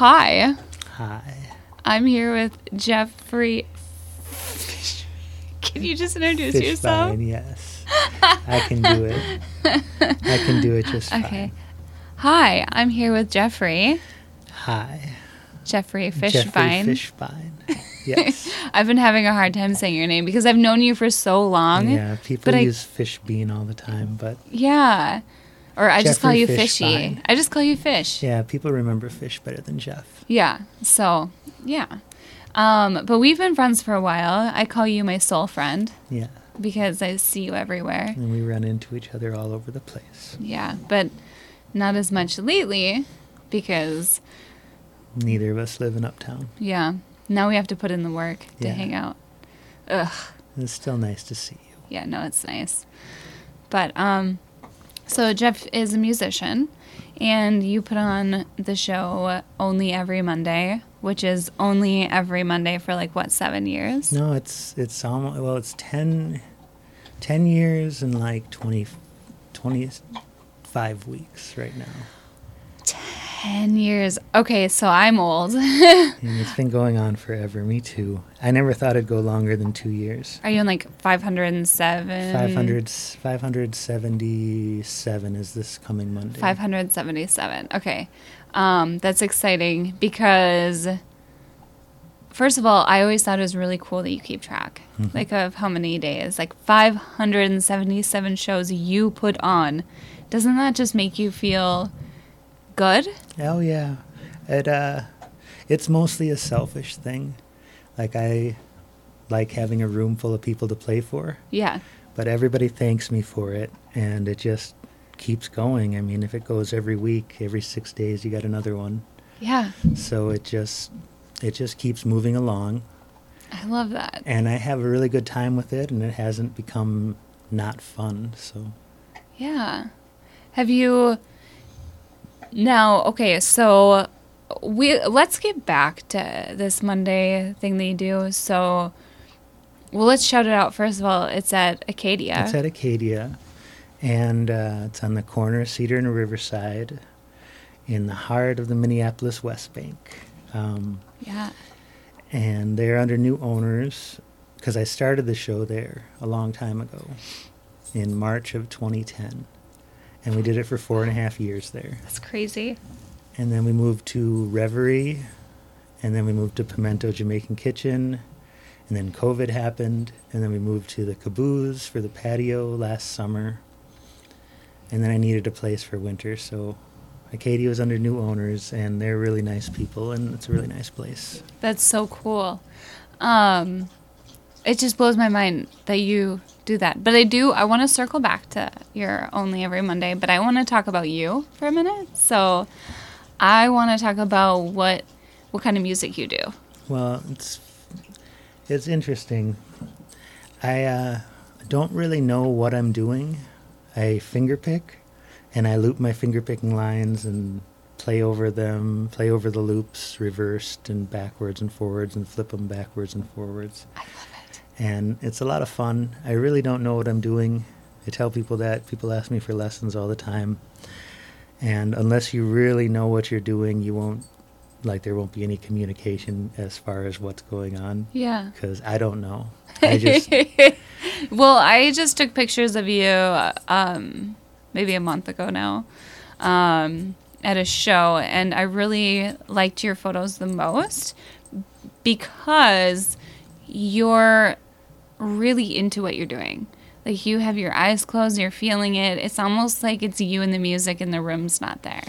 Hi, Hi. I'm here with Geoffrey. Can you just introduce Fish yourself? fine, yes. I can do it. I can do it just fine. Okay. Hi, I'm here with Geoffrey. Hi. Geoffrey Geoffrey Fischbein. Fischbein. Yes. I've been having a hard time saying your name because I've known you for so long. yeah, people but I- use Fischbein all the time, but Yeah. Or I just call Geoffrey you Fishy. Fischbein. I just call you Fish. yeah, people remember fish better than Jeff. Yeah. So, yeah. Um, but we've been friends for a while. I call you my soul friend Yeah. because I see you everywhere. And we run into each other all over the place. Yeah. But not as much lately because, Neither of us live in Uptown. yeah, now we have to put in the work to Yeah. hang out. Ugh. It's still nice to see you. Yeah, no, it's nice. But um so Jeff is a musician and you put on the show only every Monday, which is only every Monday for like what, 7 years? No, it's it's almost well, it's 10, 10 years and like 20, 25 weeks right now. 10 years. Okay, so I'm old. And it's been going on forever. Me too. I never thought it'd go longer than two years. Are you in like 507? 500, 577 is this coming Monday. 577. Okay. Um, that's exciting because, first of all, I always thought it was really cool that you keep track, Mhm. like of how many days, like 577 shows you put on. Doesn't that just make you feel good? Oh yeah, it uh, it's mostly a selfish thing. Like I like having a room full of people to play for, Yeah. but everybody thanks me for it, and it just keeps going. I mean, if it goes every week, every six days, you got another one. Yeah. So it just it just keeps moving along, I love that. and I have a really good time with it, and it hasn't become not fun. So Yeah. Have you now? Okay, so we let's get back to this Monday thing you do. So, well, let's shout it out first of all. It's at Acadia. it's at Acadia, and uh, it's on the corner of Cedar and Riverside, in the heart of the Minneapolis West Bank. Um, yeah. and they're under new owners because I started the show there a long time ago in March of 2010. And we did it for four and a half years there. That's crazy. And then we moved to Reverie, and then we moved to Pimento Jamaican Kitchen, and then COVID happened, and then we moved to the Caboose for the patio last summer. And then I needed a place for winter, so Acadia was under new owners, and they're really nice people, and it's a really nice place. That's so cool. Um, it just blows my mind that you do that. But I do. I want to circle back to your only every Monday, but I want to talk about you for a minute. So, I want to talk about what what kind of music you do. Well, it's it's interesting. I uh, don't really know what I'm doing. I finger pick, and I loop my finger picking lines and play over them, play over the loops, reversed and backwards and forwards, and flip them backwards and forwards. I love. And it's a lot of fun. I really don't know what I'm doing. I tell people that. People ask me for lessons all the time. And unless you really know what you're doing, you won't, like, there won't be any communication as far as what's going on. Yeah. Because I don't know. I just, well, I just took pictures of you um, maybe a month ago now um, at a show, and I really liked your photos the most because you're really into what you're doing. Like you have your eyes closed, you're feeling it. It's almost like it's you and the music, and the room's not there.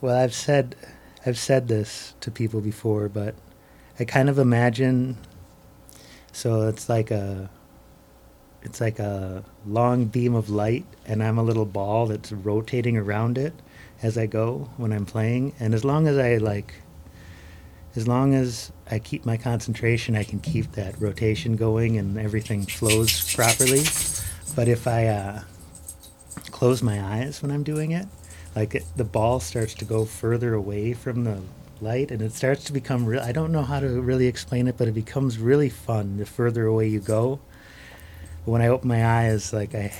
well, I've said, I've said this to people before, but I kind of imagine, so it's like a, it's like a long beam of light, and I'm a little ball that's rotating around it as I go when I'm playing. And as long as I like, as long as I keep my concentration, I can keep that rotation going and everything flows properly. But if I uh, close my eyes when I'm doing it, like it, the ball starts to go further away from the light and it starts to become real. I don't know how to really explain it, but it becomes really fun the further away you go. But when I open my eyes, like I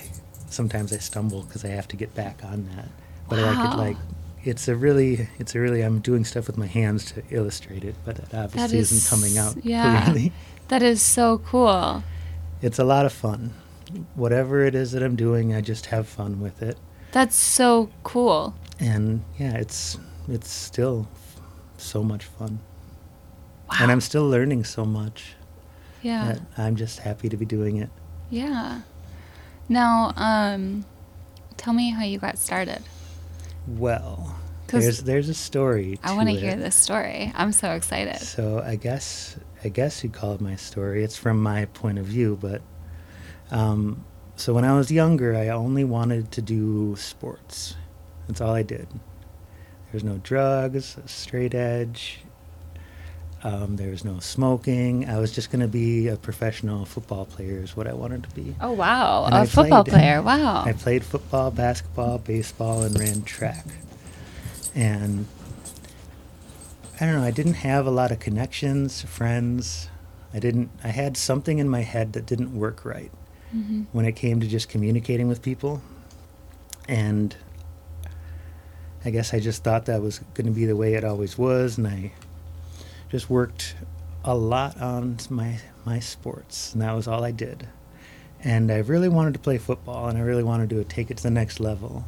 sometimes I stumble because I have to get back on that. But I could like it's a really, it's a really. I'm doing stuff with my hands to illustrate it, but it obviously is- isn't coming out yeah. clearly. That is so cool. It's a lot of fun. Whatever it is that I'm doing, I just have fun with it, That's so cool. and yeah, it's it's still so much fun, Wow. and I'm still learning so much. yeah. that I'm just happy to be doing it. Yeah. Now, um, tell me how you got started. Well, there's there's a story. I want to hear this story. I'm so excited. So I guess I guess you'd call it my story. It's from my point of view, but um, so when I was younger, I only wanted to do sports. That's all I did. There's no drugs, straight edge. Um, there was no smoking. I was just going to be a professional football player. Is what I wanted to be. Oh wow, And a I football played- player. Wow. I played football, basketball, baseball, and ran track. And I don't know, I didn't have a lot of connections, friends. I didn't I had something in my head that didn't work right hmm when it came to just communicating with people. And I guess I just thought that was going to be the way it always was and I just worked a lot on my my sports and that was all I did. And I really wanted to play football and I really wanted to take it to the next level.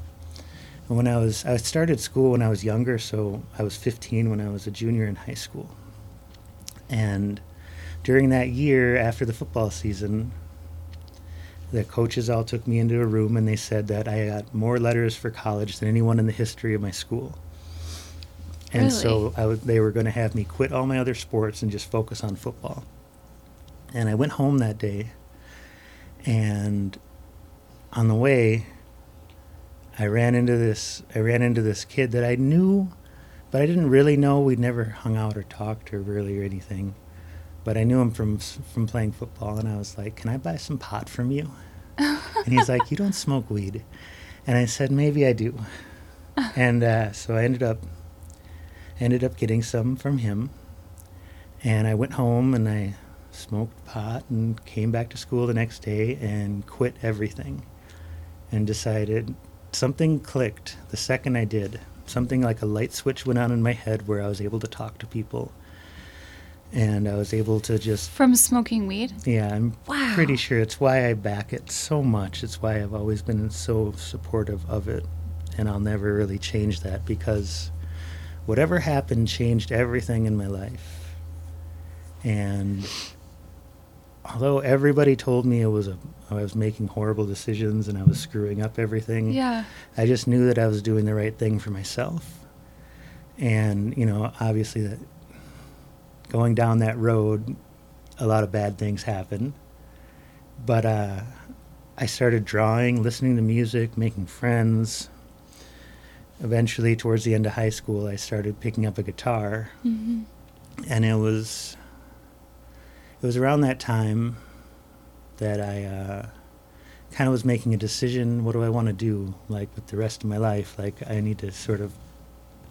And when I was I started school when I was younger, so I was 15 when I was a junior in high school. And during that year after the football season, the coaches all took me into a room and they said that I got more letters for college than anyone in the history of my school. And so Really? I was, they were going to have me quit all my other sports and just focus on football. And I went home that day, and on the way, I ran into this. I ran into this kid that I knew, but I didn't really know. We'd never hung out or talked or really or anything. But I knew him from from playing football, and I was like, "Can I buy some pot from you?" and he's like, "You don't smoke weed," and I said, "Maybe I do." And uh, so I ended up ended up getting some from him, and I went home and I smoked pot and came back to school the next day and quit everything, and decided something clicked the second I did. Something like a light switch went on in my head where I was able to talk to people. And I was able to just From smoking weed. yeah, I'm Wow. pretty sure it's why I back it so much. It's why I've always been so supportive of it. And I'll never really change that because whatever happened changed everything in my life. And although everybody told me it was a I was making horrible decisions and I was screwing up everything, Yeah. I just knew that I was doing the right thing for myself. And, you know, obviously that going down that road, a lot of bad things happen. But uh, I started drawing, listening to music, making friends. Eventually, towards the end of high school, I started picking up a guitar, hmm and it was it was around that time that I uh, kind of was making a decision. What do I want to do, like with the rest of my life? Like I need to sort of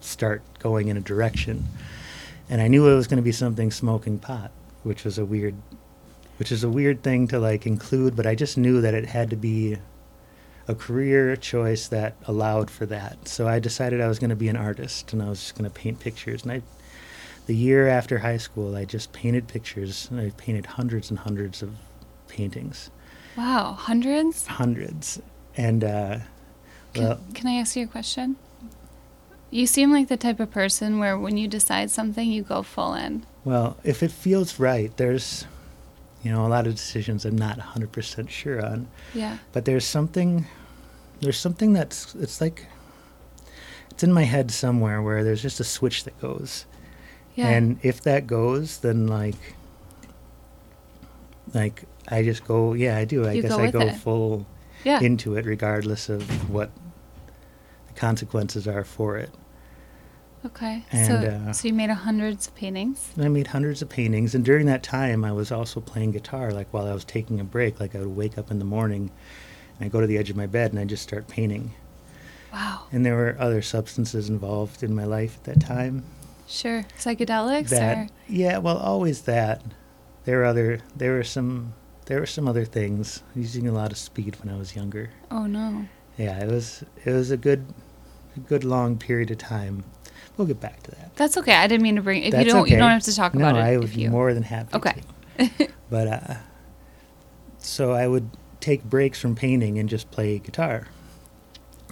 start going in a direction, and I knew it was going to be something smoking pot, which was a weird, which is a weird thing to like include. But I just knew that it had to be a career choice that allowed for that. So I decided I was going to be an artist, and I was just going to paint pictures, and I the year after high school, I just painted pictures, and I painted hundreds and hundreds of paintings, Wow. Hundreds. hundreds. And uh, Can, well, can I ask you a question? You seem like the type of person where when you decide something, you go full in. well, if it feels right, there's, you know, a lot of decisions I'm not 100% sure on, Yeah. but there's something, there's something that's, it's like, it's in my head somewhere where there's just a switch that goes. Yeah. And if that goes, then like, like I just go, yeah, I do. I You guess go I go it. full yeah. into it, regardless of what the consequences are for it. Okay. and, so, uh, so you made hundreds of paintings. And I made hundreds of paintings, and during that time, I was also playing guitar. Like while I was taking a break, like I would wake up in the morning, and I go to the edge of my bed, and I just start painting. Wow. And there were other substances involved in my life at that time. Sure. Psychedelics that or yeah well always that there were other there were some there were some other things using a lot of speed when i was younger oh no. yeah it was it was a good a good long period of time. We'll get back to that. That's okay. I didn't mean to bring. If That's you don't, you don't have to talk no, about it. I would if be you. more than happy Okay. but uh, so I would take breaks from painting and just play guitar.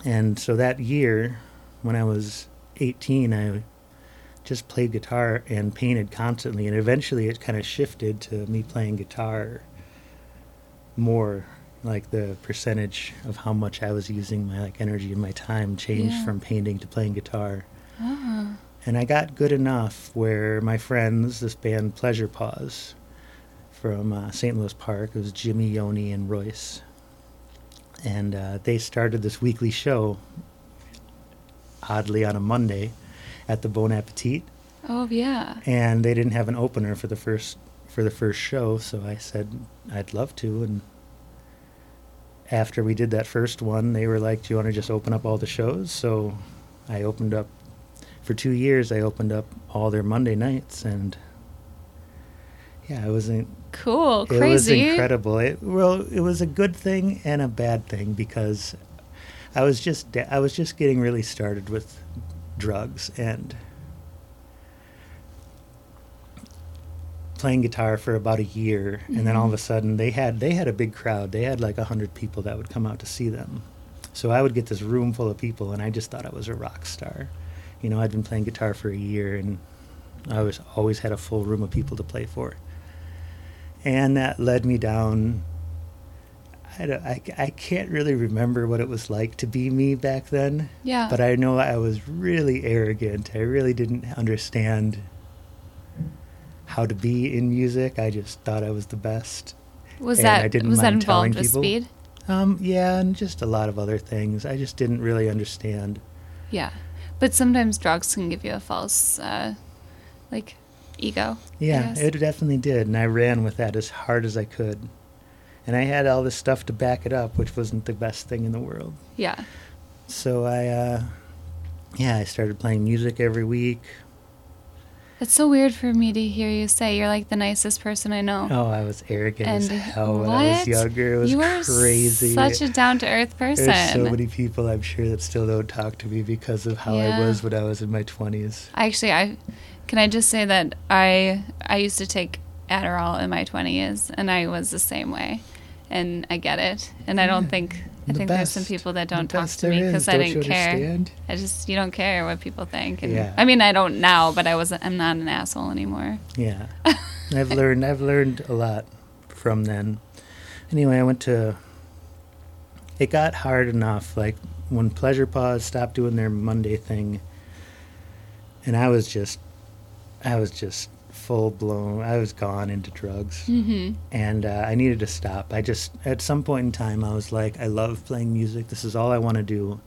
And so that year, when I was 18, I just played guitar and painted constantly. And eventually, it kind of shifted to me playing guitar more. Like the percentage of how much I was using my like energy and my time changed Yeah. from painting to playing guitar. Ah. And I got good enough where my friends, this band Pleasure Pause from uh, St. Louis Park, it was Jimmy, Yoni, and Royce. And uh, they started this weekly show, oddly on a Monday, at the Bon Appetit. Oh yeah. And they didn't have an opener for the first for the first show, so I said I'd love to. And after we did that first one, they were like, "Do you want to just open up all the shows?" So I opened up for two years. I opened up all their Monday nights, and yeah, it was in, Cool. it was incredible. It, well, it was a good thing and a bad thing because I was just I was just getting really started with drugs and playing guitar for about a year and then all of a mm-hmm. sudden they had they had a big crowd they had like a hundred people that would come out to see them so i would get this room full of people and i just thought i was a rock star you know i'd been playing guitar for a year and i was always had a full room of people to play for and that led me down I, I, I can't really remember what it was like to be me back then Yeah. but I know I was really arrogant. I really didn't understand how to be in music. I just thought I was the best. was and that I didn't was that mind telling involved with people. speed? Um, yeah, and just a lot of other things. I just didn't really understand. Yeah. But sometimes drugs can give you a false, uh, like, ego. Yeah, it definitely did, and I ran with that as hard as I could. And I had all this stuff to back it up, which wasn't the best thing in the world. Yeah. So I, uh, yeah, I started playing music every week. It's so weird for me to hear you say you're like the nicest person I know. Oh, I was arrogant as And hell when I was what? younger. It was you were crazy. such a down to earth person. There's so many people I'm sure that still don't talk to me because of how Yeah. I was when I was in my 20s. Actually, I can I just say that I I used to take Adderall in my 20s and I was the same way. And I get it. And I don't think I The think there's some people that don't talk to me because I don't didn't care. understand? I just you don't care what people think. And Yeah. I mean, I don't now, but I wasn't. I'm not an asshole anymore. Yeah. I've learned I've learned a lot from then. Anyway, I went to it got hard enough like when Pleasure Pause stopped doing their Monday thing and I was just I was just full blown I was gone into drugs. Mm-hmm. and uh, I needed to stop. I just, at some point in time, I was like, I love playing music. This is all I want to do.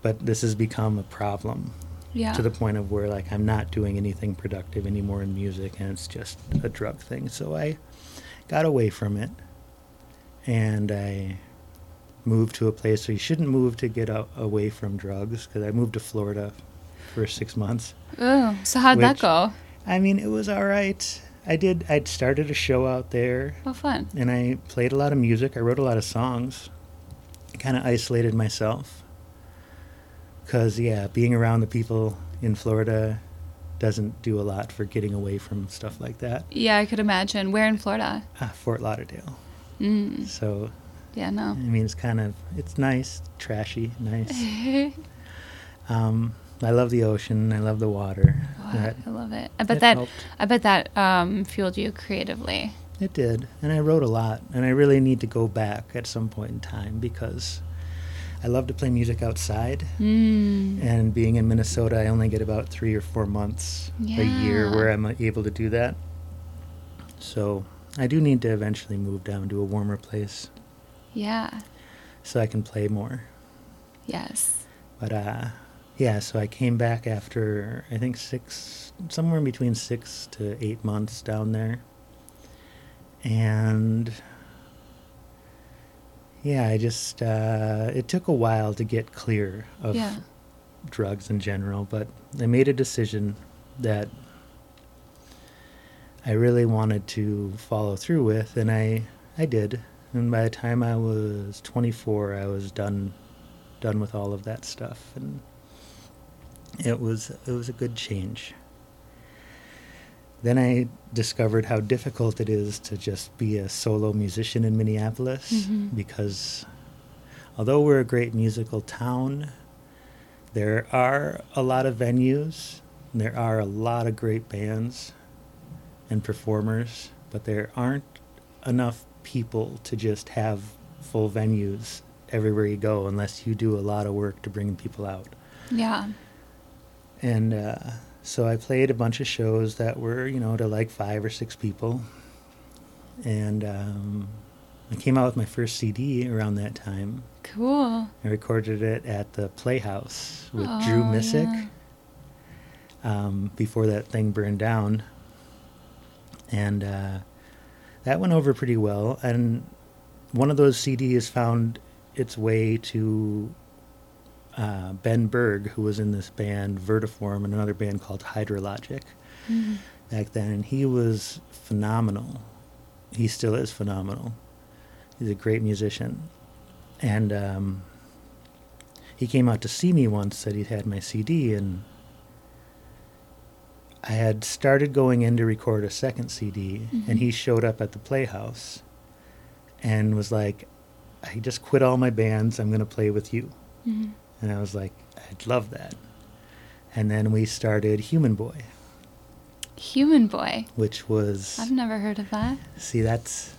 But this has become a problem Yeah. to the point of where, like, I'm not doing anything productive anymore in music, and it's just a drug thing. So I got away from it, and I moved to a place where you shouldn't move to get a- away from drugs, because I moved to Florida for six months. Oh, so how'd that go? I mean, it was all right. I did. I'd started a show out there Well, fun. and I played a lot of music. I wrote a lot of songs. Kind of isolated myself. Because, yeah, being around the people in Florida doesn't do a lot for getting away from stuff like that. Yeah, I could imagine. Where in Florida? Ah, Fort Lauderdale. Mm. So, Yeah, no. I mean, it's kind of, it's nice, trashy, nice. Um, I love the ocean. I love the water. I love it. I bet that that helped. I bet that um, fueled you creatively. It did. And I wrote a lot. And I really need to go back at some point in time because I love to play music outside. Mm. And being in Minnesota, I only get about three or four months a year where I'm able to do that. So I do need to eventually move down to a warmer place Yeah. so I can play more. Yes. But uh, yeah, so I came back after I think six, somewhere in between six to eight months down there, and yeah, I just uh, it took a while to get clear of Yeah. drugs in general, but I made a decision that I really wanted to follow through with, and I I did. And by the time I was 24, I was done done with all of that stuff, and it was it was a good change. Then I discovered how difficult it is to just be a solo musician in Minneapolis Mhm. because although we're a great musical town, there are a lot of venues, there are a lot of great bands and performers, but there aren't enough people to just have full venues everywhere you go unless you do a lot of work to bring people out. Yeah. And uh, so I played a bunch of shows that were, you know, to like five or six people. And um, I came out with my first CD around that time. Cool. I recorded it at the Playhouse with Drew Oh, Missick yeah. um, before that thing burned down. And uh, that went over pretty well. And one of those CDs found its way to uh, Ben Berg, who was in this band Vertiform and another band called Hydrologic Mhm. back then. And he was phenomenal. He still is phenomenal. He's a great musician. And um, he came out to see me once, said he'd had my CD, and I had started going in to record a second CD, Mhm. and he showed up at the Playhouse and was like, I just quit all my bands. I'm going to play with you. Mhm. And I was like, I'd love that. And then we started Human Boy, Human Boy. which was I've never heard of that. See, that's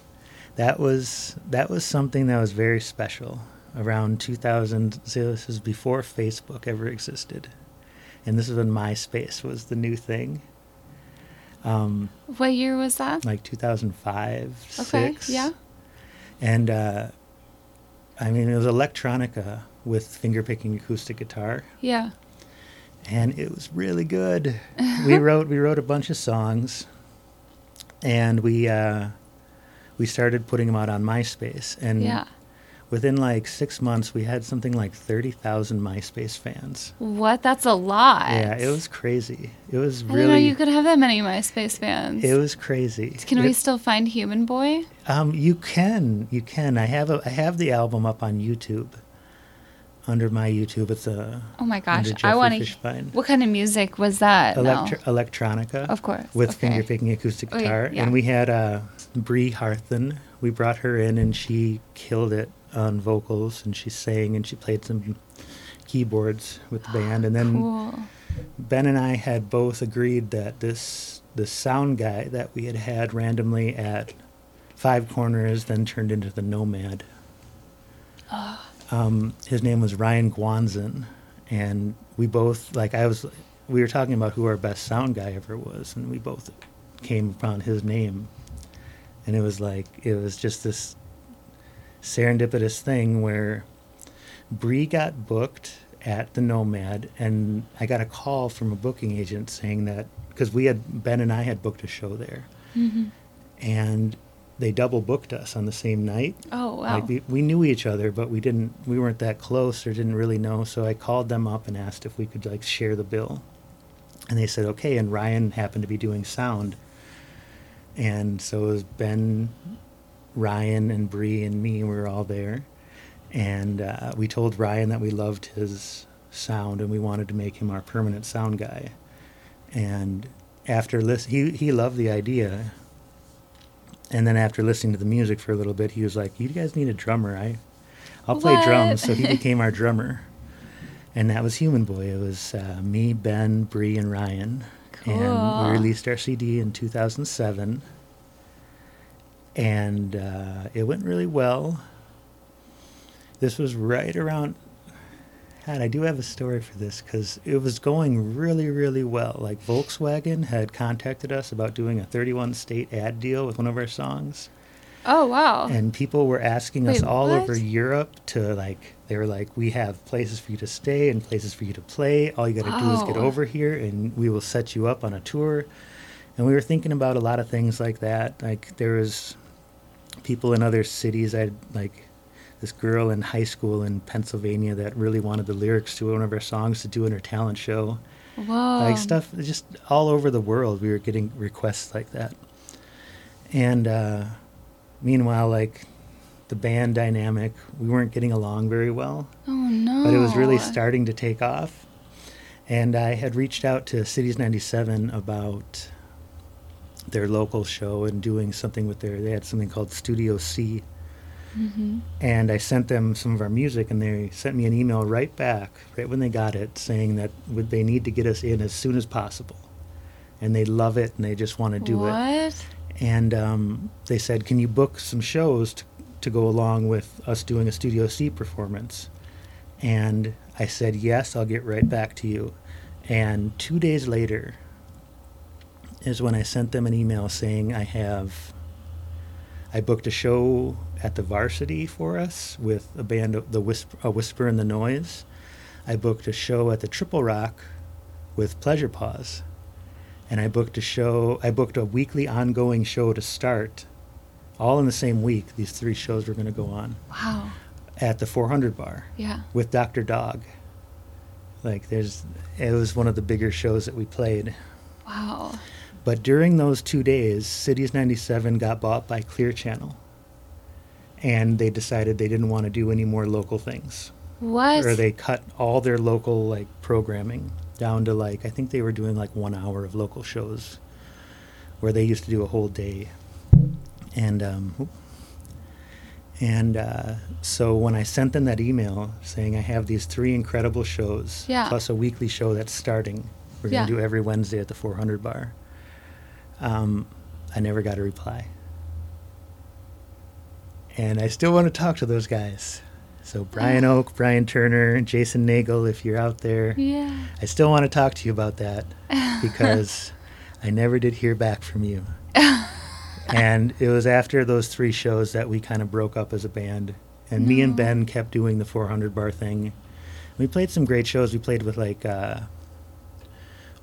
that was that was something that was very special around 2000. See, this is before Facebook ever existed, and this is when MySpace was the new thing. Um, What year was that? like 2005, Okay. six. Yeah. And uh, I mean, it was electronica with fingerpicking acoustic guitar, Yeah. and it was really good. we wrote we wrote a bunch of songs, and we uh, we started putting them out on MySpace. And Yeah. within like six months, we had something like thirty thousand MySpace fans. What? That's a lot. Yeah, it was crazy. It was I didn't know you could have that many MySpace fans. it was crazy. Can we still find Human Boy? Um, you can, you can. I have a, I have the album up on YouTube. Under my YouTube, it's a Oh my gosh, I want to. What kind of music was that? No. Electro- electronica. Of course. with okay. finger picking acoustic Okay, guitar. yeah. And we had uh, Bree Harthen. We brought her in, and she killed it on vocals, and she sang and she played some keyboards with the band. And then Cool. Ben and I had both agreed that this this sound guy that we had had randomly at Five Corners then turned into the Nomad. Um, his name was Ryan Guanzin, and we both like I was. We were talking about who our best sound guy ever was, and we both came upon his name, and it was like it was just this serendipitous thing where Bree got booked at the Nomad, and I got a call from a booking agent saying that because we had Ben and I had booked a show there, hmm and they double booked us on the same night. Oh wow. Like we, we knew each other, but we didn't. We weren't that close or didn't really know. So I called them up and asked if we could like share the bill, and they said okay. And Ryan happened to be doing sound, and so it was Ben, Ryan, and Bree and me. We were all there, and uh, we told Ryan that we loved his sound and we wanted to make him our permanent sound guy. And after listen, he he loved the idea. And then after listening to the music for a little bit, he was like, "You guys need a drummer. I, I'll play What? drums." So he became our drummer, and that was Human Boy. It was uh, me, Ben, Bree, and Ryan, and we released our CD in 2007, and uh, it went really well. This was right around. God, I do have a story for this because it was going really, really well. Like Volkswagen had contacted us about doing a 31 state ad deal with one of our songs, oh wow. and people were asking us all what? over Europe to like. They were like, "We have places for you to stay and places for you to play. All you got to do is get Oh. over here, and we will set you up on a tour." And we were thinking about a lot of things like that. Like there was people in other cities. I'd like this girl in high school in Pennsylvania that really wanted the lyrics to one of our songs to do in her talent show. Whoa. Like stuff just all over the world. We were getting requests like that. And uh, meanwhile, like the band dynamic, we weren't getting along very well, Oh no. but it was really starting to take off. And I had reached out to Cities 97 about their local show and doing something with their, they had something called Studio C. hmm And I sent them some of our music, and they sent me an email right back, right when they got it, saying that would they need to get us in as soon as possible, and they love it, and they just want to do what? it. And um, they said, "Can you book some shows to, to go along with us doing a Studio C performance?" And I said, "Yes, I'll get right back to you." And two days later is when I sent them an email saying I have I booked a show at the Varsity for us with a band, of the Whisper, a Whisper in the Noise. I booked a show at the Triple Rock with Pleasure Pause, and I booked a show. I booked a weekly ongoing show to start, all in the same week. These three shows were going to go on Wow. at the 400 Bar Yeah. with Dr. Dog. Like, there's, it was one of the bigger shows that we played. Wow. But during those two days, Cities 97 got bought by Clear Channel. And they decided they didn't want to do any more local things. What? Or they cut all their local like programming down to like I think they were doing like one hour of local shows where they used to do a whole day. And um and uh, so when I sent them that email saying I have these three incredible shows Yeah. plus a weekly show that's starting, we're Yeah. gonna do every Wednesday at the 400 bar. Um, I never got a reply. And I still want to talk to those guys. So Brian Oake, Brian Turner, Jason Nagel, if you're out there, yeah. I still want to talk to you about that because I never did hear back from you. and it was after those three shows that we kind of broke up as a band. And me and Ben kept doing the 400 bar thing. We played some great shows. We played with like, uh,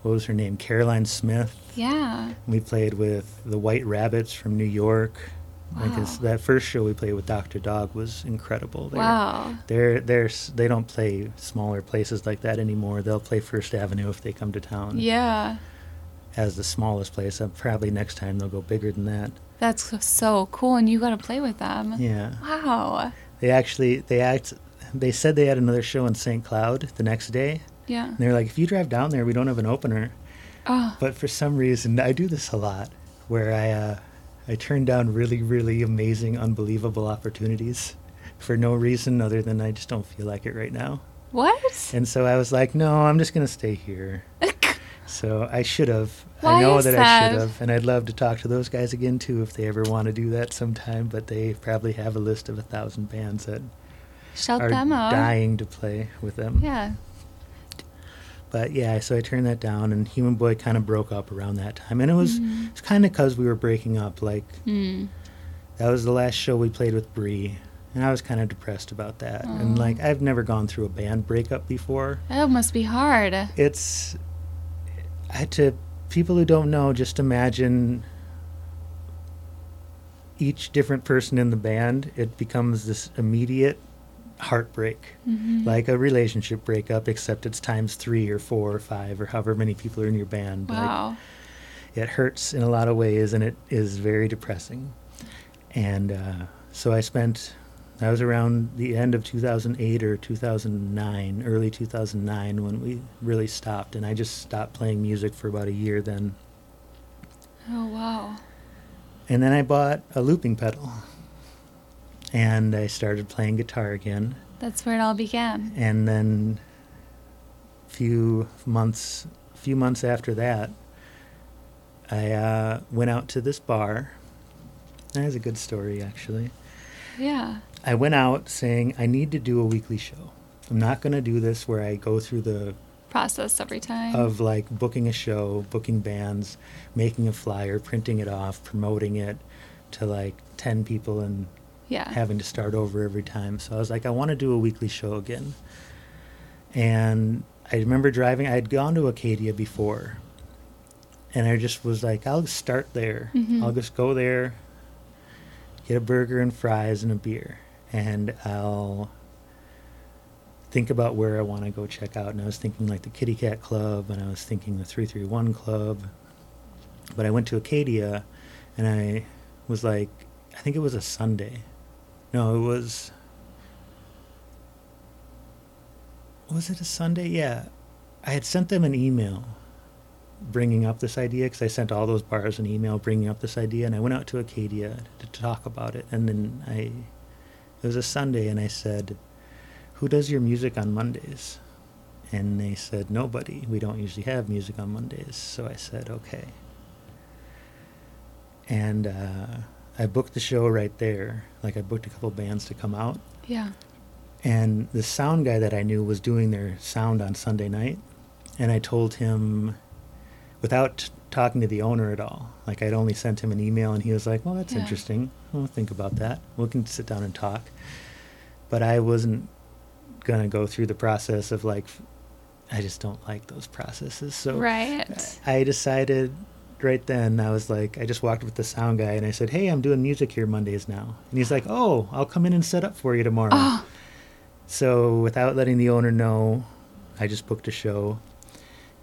what was her name? Caroline Smith. Yeah. We played with the White Rabbits from New York. Like Wow. that first show we played with Dr. Dog was incredible. They're, Wow. they're they're they don't play smaller places like that anymore. They'll play First Avenue if they come to town Yeah. as the smallest place. Probably next time they'll go bigger than that. That's so cool, and you got to play with them. Yeah, Wow. they actually they act. They said they had another show in St. Cloud the next day. Yeah. And they're like, if you drive down there, we don't have an opener. Oh. But for some reason, I do this a lot, where I uh, I turn down really, really amazing, unbelievable opportunities for no reason other than I just don't feel like it right now. What? And so I was like, no, I'm just gonna stay here. So I should have. I know is that, I that? should have, and I'd love to talk to those guys again too if they ever want to do that sometime. But they probably have a list of a thousand bands that Shout are them out. dying to play with them. Yeah. But yeah, so I turned that down, and Human Boy kind of broke up around that time, and it was Mhm. it's kind of because we were breaking up. Like Mm. that was the last show we played with Bree, and I was kind of depressed about that. And like I've never gone through a band breakup before. That must be hard. It's I, to people who don't know, just imagine each different person in the band. It becomes this immediate heartbreak, Mhm. like a relationship breakup, except it's times three or four or five or however many people are in your band. Like, Wow. it hurts in a lot of ways and it is very depressing. And uh, so I spent, I was around the end of 2008 or 2009, early 2009 when we really stopped. And I just stopped playing music for about a year then. Oh wow. And then I bought a looping pedal. And I started playing guitar again. That's where it all began. And then few months a few months after that, I uh, went out to this bar. That is a good story, actually. Yeah. I went out saying I need to do a weekly show. I'm not going to do this where I go through the Process every time. of like booking a show, booking bands, making a flyer, printing it off, promoting it to like 10 people and yeah. having to start over every time. So I was like, I want to do a weekly show again. And I remember driving, I had gone to Acadia before. And I just was like, I'll start there. Mhm. I'll just go there, get a burger and fries and a beer. And I'll think about where I want to go check out. And I was thinking like the Kitty Cat Club, and I was thinking the 331 Club. But I went to Acadia, and I was like, I think it was a Sunday. No, it was. Was it a Sunday? Yeah. I had sent them an email bringing up this idea because I sent all those bars an email bringing up this idea, and I went out to Acadia to talk about it. And then I, it was a Sunday, and I said, "Who does your music on Mondays?" And they said, "Nobody. We don't usually have music on Mondays." So I said, "Okay." And uh, I booked the show right there. Like I booked a couple bands to come out, Yeah. and the sound guy that I knew was doing their sound on Sunday night. And I told him, without talking to the owner at all, like I'd only sent him an email, and he was like, "Well, that's Yeah. interesting. I'll think about that. We can sit down and talk." But I wasn't gonna go through the process of like, I just don't like those processes. So right. I decided right then, I was like, I just walked with the sound guy and I said, Hey, I'm doing music here Mondays now. And he's like, Oh, I'll come in and set up for you tomorrow. Oh, So without letting the owner know, I just booked a show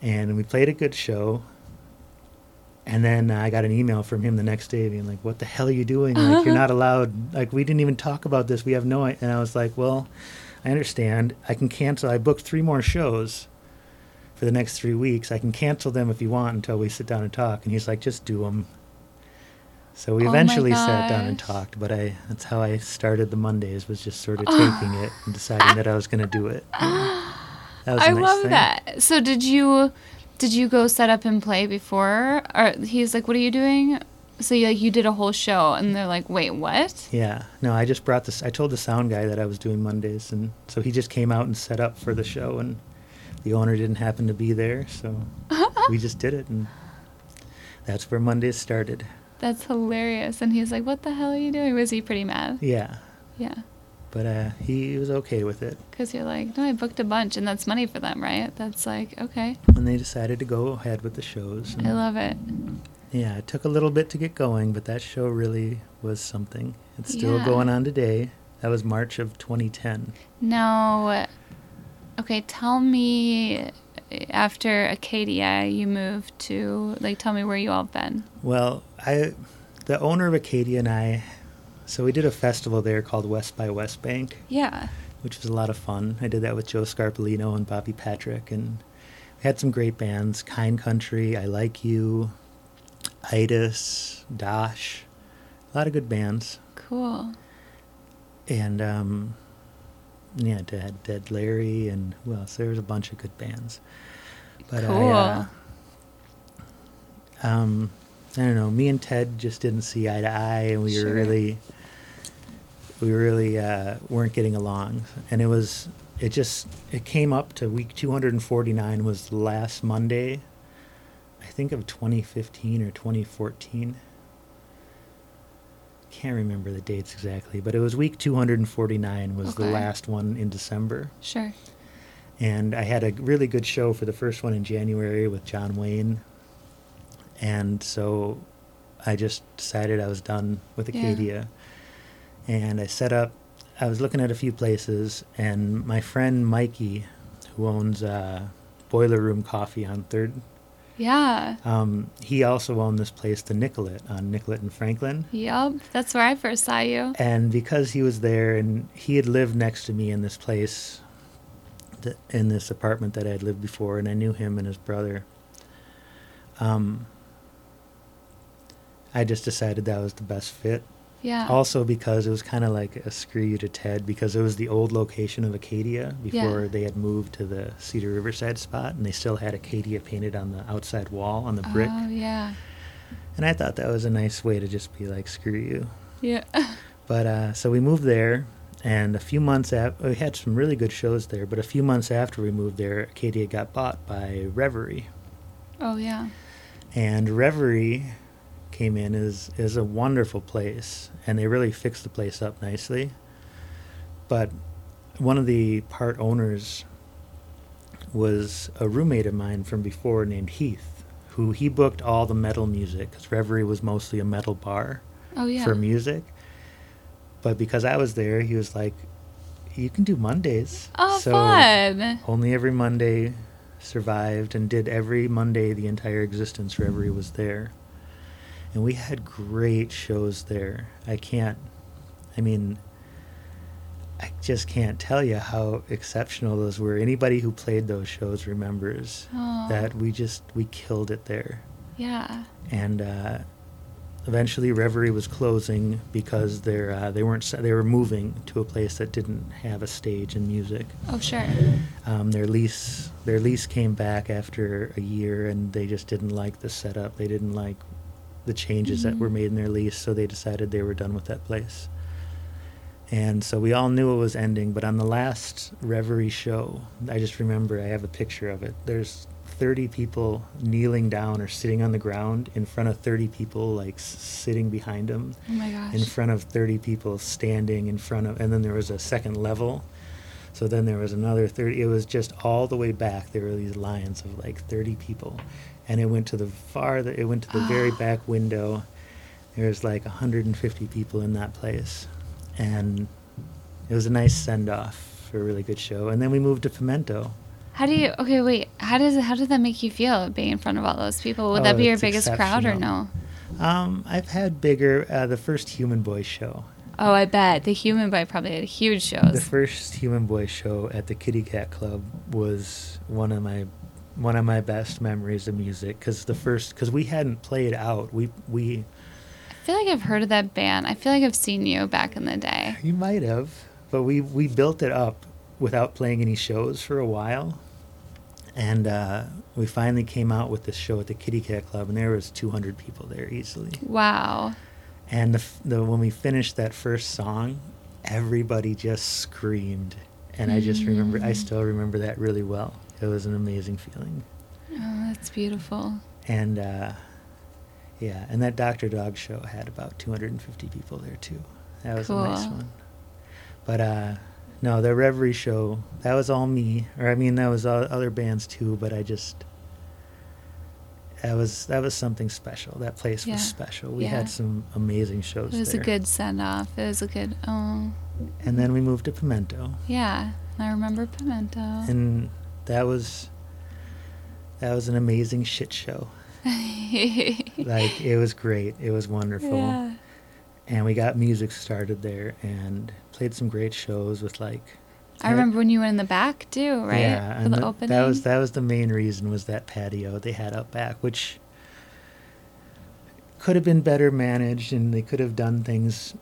and we played a good show. And then I got an email from him the next day being like, What the hell are you doing? Like, you're uh-huh. not allowed. Like, we didn't even talk about this. We have no. And I was like, Well, I understand. I can cancel. I booked three more shows for the next three weeks. I can cancel them if you want until we sit down and talk. And he's like, Just do them. So we Oh eventually sat down and talked, but I that's how I started the Mondays was just sort of taking it and deciding that I was going to do it. That was I nice love thing. that. So did you did you go set up and play before? Or he's like, "What are you doing?" So you like you did a whole show, and they're like, "Wait, what?" Yeah. No, I just brought this I told the sound guy that I was doing Mondays and so he just came out and set up for the show and the owner didn't happen to be there, so we just did it and that's where Mondays started. That's hilarious. And he's like, "What the hell are you doing?" Was he pretty mad? Yeah. Yeah, But uh, he was okay with it. because you're like, "No, I booked a bunch, and that's money for them, right?" That's like, okay, And they decided to go ahead with the shows. I love it. Yeah, it took a little bit to get going, but that show really was something. It's still Yeah. going on today. That was March of 2010. Now, okay, tell me after Acadia, you moved to like, tell me where you all been. Well, I, the owner of Acadia and I, so we did a festival there called West by West Bank, Yeah. which was a lot of fun. I did that with Joe Scarpolino and Bobby Patrick, and we had some great bands: Kind Country, I Like You, Itis, Dosh, a lot of good bands. Cool. and um, yeah, Dead Dead Larry, and who else? There was a bunch of good bands. But I, uh, um, I don't know. Me and Ted just didn't see eye to eye, and we Sure. were really, we really uh, weren't getting along. And it was, it just, it came up to week 249 was last Monday, I think of 2015 or 2014 can't remember the dates exactly, but it was week 249 was the last one in December. Sure. And I had a really good show for the first one in January with John Wayne. And so I just decided I was done with Yeah. Acadia. And I set up, I was looking at a few places, and my friend Mikey, who owns uh, Boiler Room Coffee on 3rd, Yeah. um, he also owned this place, the Nicollet, on Nicollet and Franklin. Yup. That's where I first saw you. And because he was there and he had lived next to me in this place, th- in this apartment that I had lived before, and I knew him and his brother, um, I just decided that was the best fit. Yeah. Also, because it was kind of like a screw you to Ted, because it was the old location of Acadia before Yeah. they had moved to the Cedar Riverside spot, and they still had Acadia painted on the outside wall on the brick. Oh yeah. And I thought that was a nice way to just be like, screw you. Yeah. But uh, so we moved there, and a few months after, we had some really good shows there. But a few months after we moved there, Acadia got bought by Reverie, oh yeah. and Reverie came in as is a wonderful place, and they really fixed the place up nicely. But one of the part owners was a roommate of mine from before named Heath, who he booked all the metal music because Reverie was mostly a metal bar. Oh yeah. for music. But because I was there, he was like, "You can do Mondays." Oh so fun. Only every Monday survived and did every Monday the entire existence Reverie was there. And we had great shows there. I can't I mean I just can't tell you how exceptional those were. Anybody who played those shows remembers Oh. that we just we killed it there. Yeah. And uh, eventually, Reverie was closing because they're uh, they weren't they were moving to a place that didn't have a stage and music. Oh, sure. Um, their lease their lease came back after a year, and they just didn't like the setup. They didn't like the changes that were Mhm. made in their lease, so they decided they were done with that place. And so we all knew it was ending, but on the last Reverie show, I just remember I have a picture of it. There's 30 people kneeling down or sitting on the ground in front of 30 people like sitting behind them Oh my gosh. in front of 30 people standing in front of and then there was a second level so then there was another 30 it was just all the way back there were these lines of like 30 people and it went to the far it went to the very back window there was like 150 people in that place and it was a nice send off for a really good show and then we moved to pimento How do you? Okay, wait. How does how did that make you feel being in front of all those people? Would Oh, that be your biggest crowd or no? um, i've had bigger uh, the first human boy show Oh, I bet the Human Boy probably had huge shows The first Human Boy show at the Kitty Cat Club was one of my one of my best memories of music because the first because we hadn't played out we we I feel like I've heard of that band. I feel like I've seen you back in the day. you might have but we we built it up without playing any shows for a while and uh, we finally came out with this show at the Kitty Cat Club and there was 200 people there easily Wow. and the, the when we finished that first song everybody just screamed and I just remember I Mm. still remember that really well it was an amazing feeling Oh, that's beautiful. and uh, yeah, and that Doctor Dog show had about 250 people there too. That was a nice one. But uh, no, the Reverie show that was all me, or I mean that was all other bands too. But I just that was that was something special. That place Yeah. was special. We Yeah. had some amazing shows It was there. a good send off. It was a good. Oh, And then we moved to Pimento, yeah. I remember Pimento. and that was that was an amazing shit show. Like it was great. It was wonderful. Yeah. and we got music started there and played some great shows with like I remember when you went in the back too, right? yeah For and the opening. that was that was the main reason was that patio they had out back which could have been better managed and they could have done things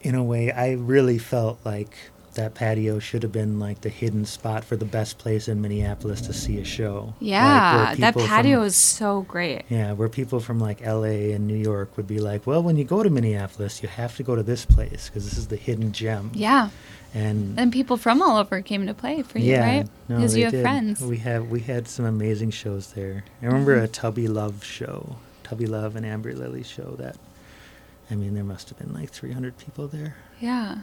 in a way i really felt like that patio should have been like the hidden spot for the best place in minneapolis to see a show Like, Yeah, that patio from- was so great. yeah, where people from like LA and New York would be like, well, when you go to Minneapolis, you have to go to this place because this is the hidden gem. Yeah. And And people from all over came to play for you, yeah, right? Because they you have did. friends. We have we had some amazing shows there. I remember Mhm. a Tubby Love show, Tubby Love and Amber Lily show. That, I mean, there must have been like 300 people there yeah.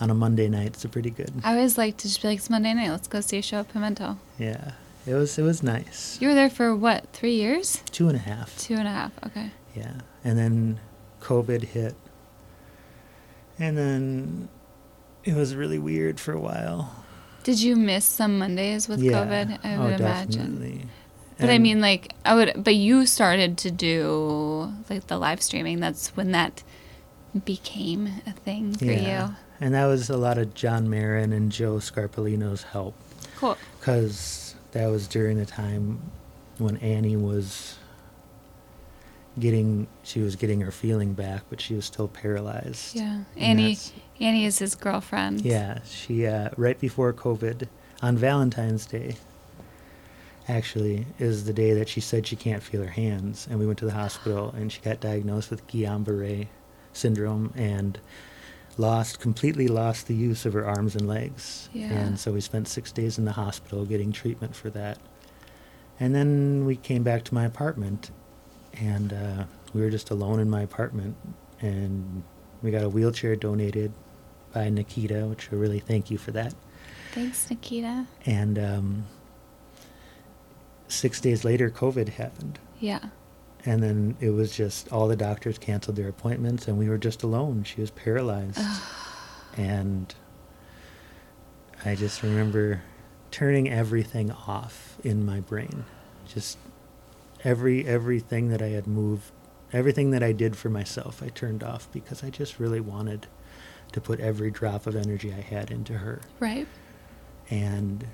On a Monday night. It's a pretty good. I always like to just be like, it's Monday night. Let's go see a show at Pimento. yeah, it was it was nice. You were there for what, three years? Two and a half. Two and a half. Okay. Yeah, and then COVID hit, and then it was really weird for a while. Did you miss some Mondays with yeah. COVID? I oh, would imagine. definitely. But I mean, like, I would. But you started to do like the live streaming. That's when that became a thing for you. yeah, and that was a lot of John Marin and Joe Scarpolino's help. Cool. because that was during the time when Annie was getting she was getting her feeling back, but she was still paralyzed. Yeah. And Annie. Annie is his girlfriend. Yeah, she uh, right before COVID on Valentine's Day. Actually, is the day that she said she can't feel her hands, and we went to the hospital, and she got diagnosed with Guillain-Barré syndrome and lost completely lost the use of her arms and legs. Yeah. And so we spent six days in the hospital getting treatment for that. And then we came back to my apartment, and uh, we were just alone in my apartment, and we got a wheelchair donated by Nikita, which I really thank you for that. Thanks, Nikita. And um, six days later, COVID happened. Yeah. And then it was just all the doctors canceled their appointments, and we were just alone. She was paralyzed. and I just remember turning everything off in my brain. Just every everything that I had moved, everything that I did for myself, I turned off because I just really wanted to put every drop of energy I had into her. Right. And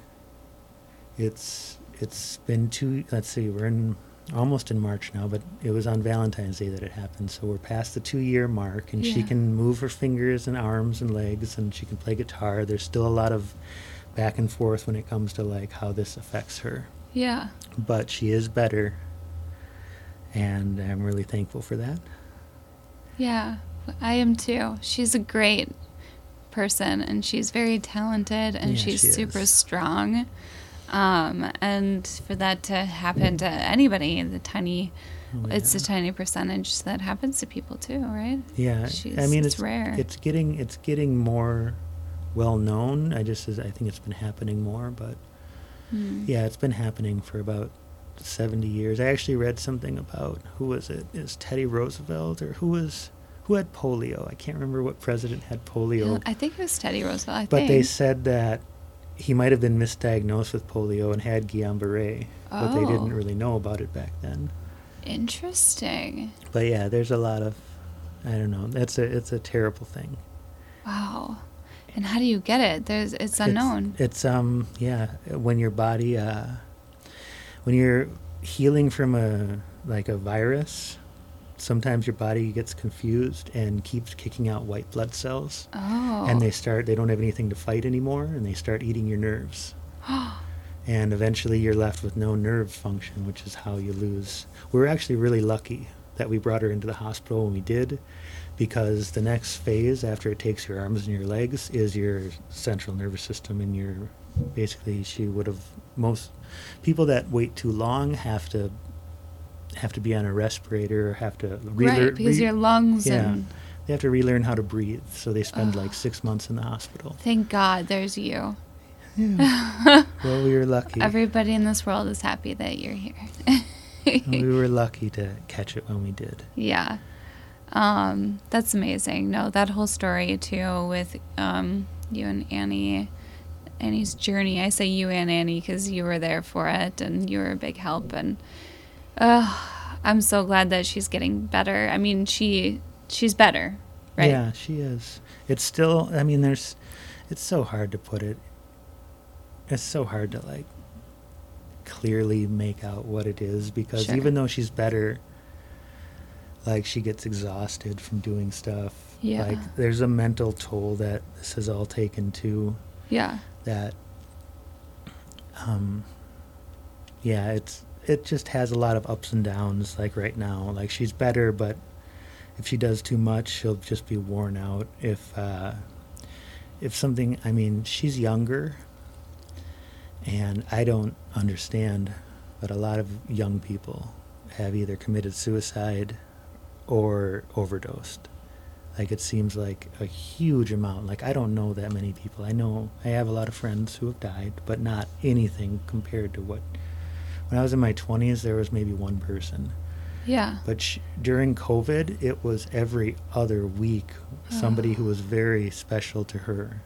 it's it's been two let's see, we're in almost in March now, but it was on Valentine's Day that it happened. So we're past the two year mark and she can move her fingers and arms and legs and she can play guitar. There's still a lot of back and forth when it comes to like how this affects her. Yeah. But she is better and I'm really thankful for that. Yeah. I am too. She's a great person and she's very talented and Yeah, she's she super strong. Um, and for that to happen to anybody, the tiny, Oh, it's a tiny percentage that happens to people too, right? Yeah, I mean it's it's rare. It's getting it's getting more well known. I just I think it's been happening more, but Hmm. yeah, it's been happening for about seventy years. I actually read something about who was it? Is Teddy Roosevelt or who was who had polio? I can't remember what president had polio, I think it was Teddy Roosevelt. I but think. they said that he might have been misdiagnosed with polio and had Guillain-Barré, but they didn't Oh. really know about it back then. Interesting. But yeah, there's a lot of I don't know. That's a it's a terrible thing. Wow. And how do you get it? There's it's unknown. It's, um yeah, when your body uh when you're healing from a like a virus, sometimes your body gets confused and keeps kicking out white blood cells oh. and they start they don't have anything to fight anymore and they start eating your nerves. and eventually you're left with no nerve function, which is how you lose. We were actually really lucky that we brought her into the hospital when we did, because the next phase after it takes your arms and your legs is your central nervous system, and your basically she would have most people that wait too long have to have to be on a respirator or have to right, relearn because your lungs yeah. and they have to relearn how to breathe so they spend like six months in the hospital thank God there's you. yeah. well we were lucky Everybody in this world is happy that you're here. we were lucky to catch it when we did. Yeah. Um, that's amazing. No, that whole story too with um, you and Annie, Annie's journey. I say you and Annie because you were there for it and you were a big help. And uh, I'm so glad that she's getting better. I mean, she she's better, right? Yeah, she is. It's still. I mean, there's. It's so hard to put it. It's so hard to like clearly make out what it is because Sure. even though she's better, like she gets exhausted from doing stuff. Yeah. Like there's a mental toll that this has all taken too. Yeah. that um yeah it's it just has a lot of ups and downs like right now like she's better but if she does too much she'll just be worn out if uh if something i mean she's younger and i don't understand but a lot of young people have either committed suicide or overdosed like it seems like a huge amount. Like I don't know that many people. I know I have a lot of friends who have died, but not anything compared to what. When I was in my twenties, there was maybe one person. Yeah. But sh- during COVID, it was every other week. Oh. Somebody who was very special to her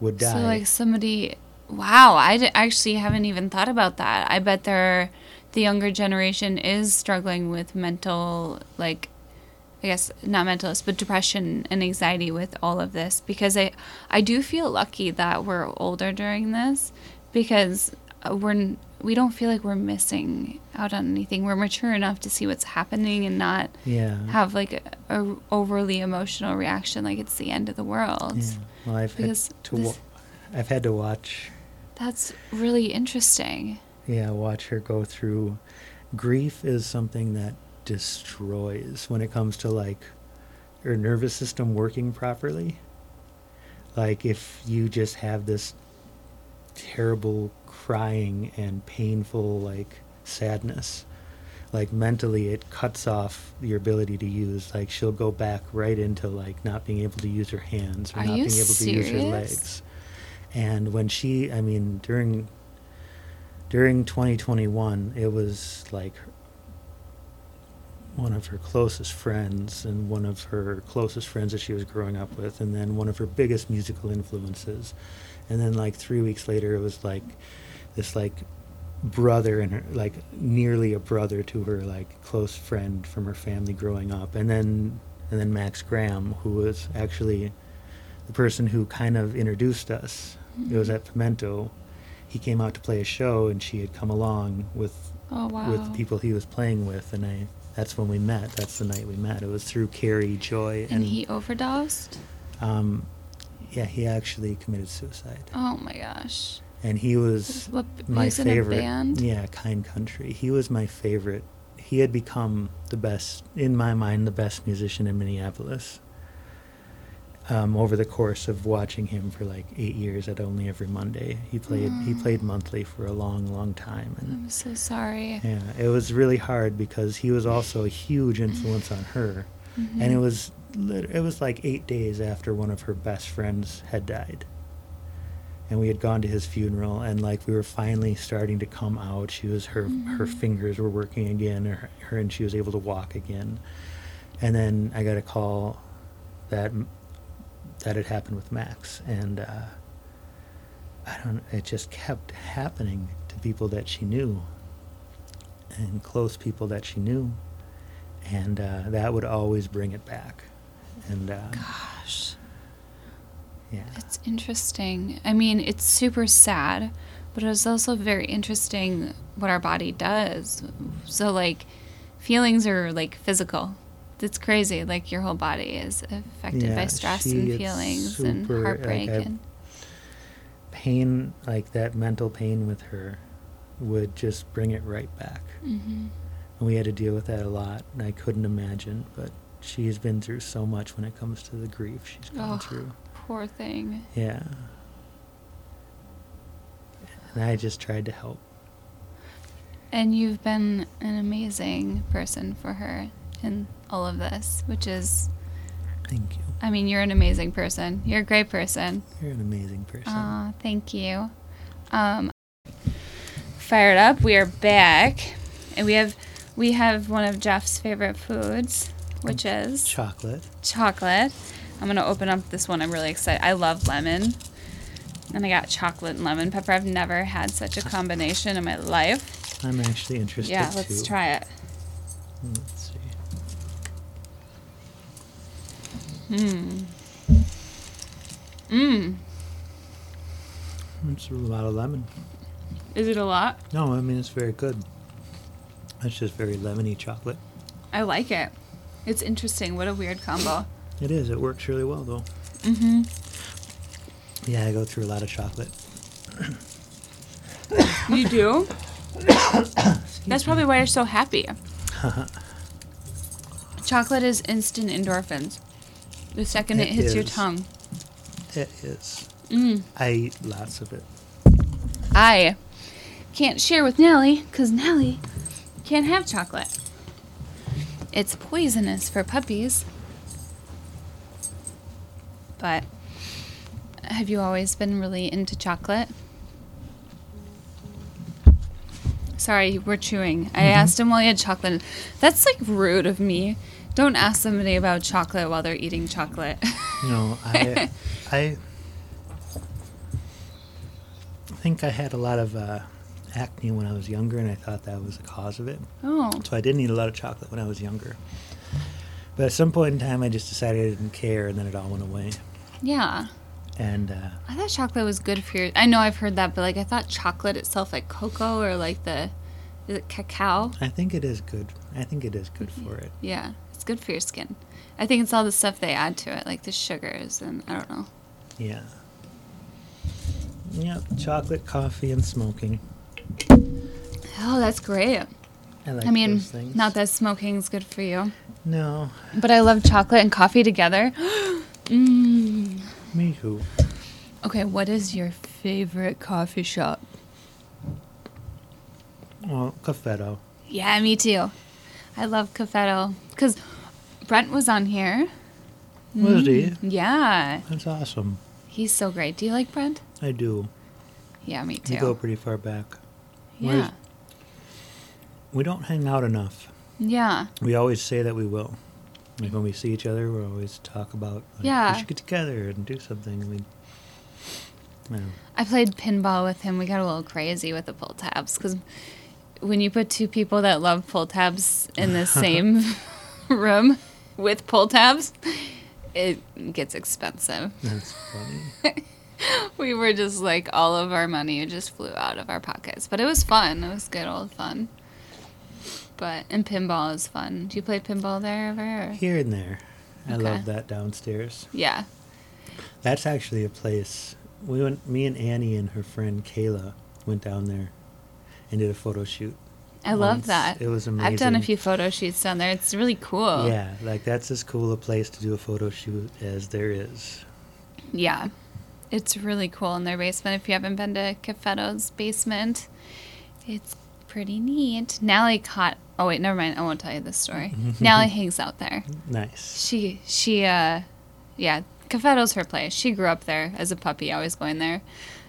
would die. So like somebody, wow, I d- actually haven't even thought about that. I bet they're the younger generation is struggling with mental like I guess not mental illness, but depression and anxiety with all of this because I I do feel lucky that we're older during this because we're we don't feel like we're missing out on anything. We're mature enough to see what's happening and not yeah. have like a, a overly emotional reaction like it's the end of the world. yeah. Well, I've had Because to. this- Wa- I've had to watch. That's really interesting. Yeah, watch her go through. Grief is something that destroys when it comes to like your nervous system working properly. Like if you just have this terrible crying and painful like sadness, like mentally it cuts off your ability to use. Like she'll go back right into like not being able to use her hands or Are not being able to use her serious? legs. And when she, I mean, during during 2021, it was like one of her closest friends and one of her closest friends that she was growing up with, and then one of her biggest musical influences. And then, like, three weeks later, it was like this, like, brother and her, like, nearly a brother to her, like, close friend from her family growing up. And then, and then Max Graham, who was actually the person who kind of introduced us. It was at Pimento. He came out to play a show, and she had come along with Oh wow. with the people he was playing with, and I. That's when we met. That's the night we met. It was through Carrie Joy, and he overdosed. um, yeah, he actually committed suicide, Oh my gosh. and he was What, my he's favorite. in a band. Yeah, Kind Country. He was my favorite. He had become the best, in my mind, the best musician in Minneapolis. Um, over the course of watching him for like eight years at only every Monday, he played. He Mm. played monthly for a long, long time, and I'm so sorry. yeah, it was really hard because he was also a huge influence on her, Mm-hmm. and it was lit- it was like eight days after one of her best friends had died, and we had gone to his funeral, and like we were finally starting to come out. She was her her Mhm. fingers were working again, her, her and she was able to walk again, and then I got a call that that had happened with Max, and uh, I don't. It just kept happening to people that she knew, and close people that she knew, and uh, that would always bring it back. And uh, Gosh. yeah, It's interesting. I mean, it's super sad, but it's also very interesting what our body does. So, like, feelings are like physical. It's crazy. Like, your whole body is affected Yeah, by stress and feelings and super- like, heartbreak. I've- and pain like that mental pain with her would just bring it right back. Mhm. And we had to deal with that a lot, and I couldn't imagine. But she has been through so much when it comes to the grief she's gone Oh. through. poor thing. Yeah. And I just tried to help. And you've been an amazing person for her in all of this, which is, Thank you. I mean, you're an amazing person. You're a great person. You're an amazing person. Aw, thank you. Um, fired up. We are back, and we have we have one of Jeff's favorite foods, which is Chocolate. chocolate. I'm gonna open up this one. I'm really excited. I love lemon, and I got chocolate and lemon pepper. I've never had such a combination in my life. I'm actually interested Yeah, let's try it. Let's see. Mmm. Mmm. It's a lot of lemon. Is it a lot? No, I mean it's very good. It's just very lemony chocolate. I like it. It's interesting. What a weird combo. It is. It works really well though. Mm-hmm. Yeah, I go through a lot of chocolate. You do? That's probably why you're so happy. Chocolate is instant endorphins. The second it, It hits your tongue. It is. Mm. I eat lots of it. I can't share with Nellie because Nellie can't have chocolate. It's poisonous for puppies. But have you always been really into chocolate? Sorry, we're chewing. I asked him while he had chocolate. That's like rude of me. Don't ask somebody about chocolate while they're eating chocolate. Know, I, I think I had a lot of uh, acne when I was younger, and I thought that was the cause of it. oh, So I didn't eat a lot of chocolate when I was younger. But at some point in time, I just decided I didn't care, and then it all went away. yeah. And uh, I thought chocolate was good for your. I know I've heard that, but like I thought chocolate itself, like cocoa or like the, is it cacao? I think it is good. I think it is good for it. Yeah, it's good for your skin. I think it's all the stuff they add to it, like the sugars and I don't know. Yeah. Yep, chocolate, coffee, and smoking. Oh, that's great. I like I mean, not that smoking's good for you, No, but I love chocolate and coffee together. mm. me too. Okay, what is your favorite coffee shop? Well, Cafetto. Yeah, me too. I love Cafetto because Brent was on here. Was he? Yeah, That's awesome. he's so great. Do you like Brent? I do. Yeah, me too. We go pretty far back. Yeah, We don't hang out enough. yeah. We always say that we will. Like when we see each other, we always talk about like, Yeah. we should get together and do something. We, I. I played pinball with him. We got a little crazy with the pull tabs because when you put two people that love pull tabs in the same room with pull tabs, it gets expensive. That's funny. we were just like all of our money just flew out of our pockets, but it was fun. It was good old fun. But and pinball is fun. Do you play pinball there ever? Or? Here and there. I Okay. love that downstairs. Yeah. That's actually a place. We went. Me and Annie and her friend Kayla went down there and did a photo shoot. I love that. It was amazing. I've done a few photo shoots down there. It's really cool. Yeah, like that's as cool a place to do a photo shoot as there is. Yeah. It's really cool in their basement. If you haven't been to Cafetto's basement, it's pretty neat. Nally caught. Oh wait, never mind. I won't tell you this story. Nally hangs out there. Nice. She she uh yeah, Cafetto's her place. She grew up there as a puppy, always going there.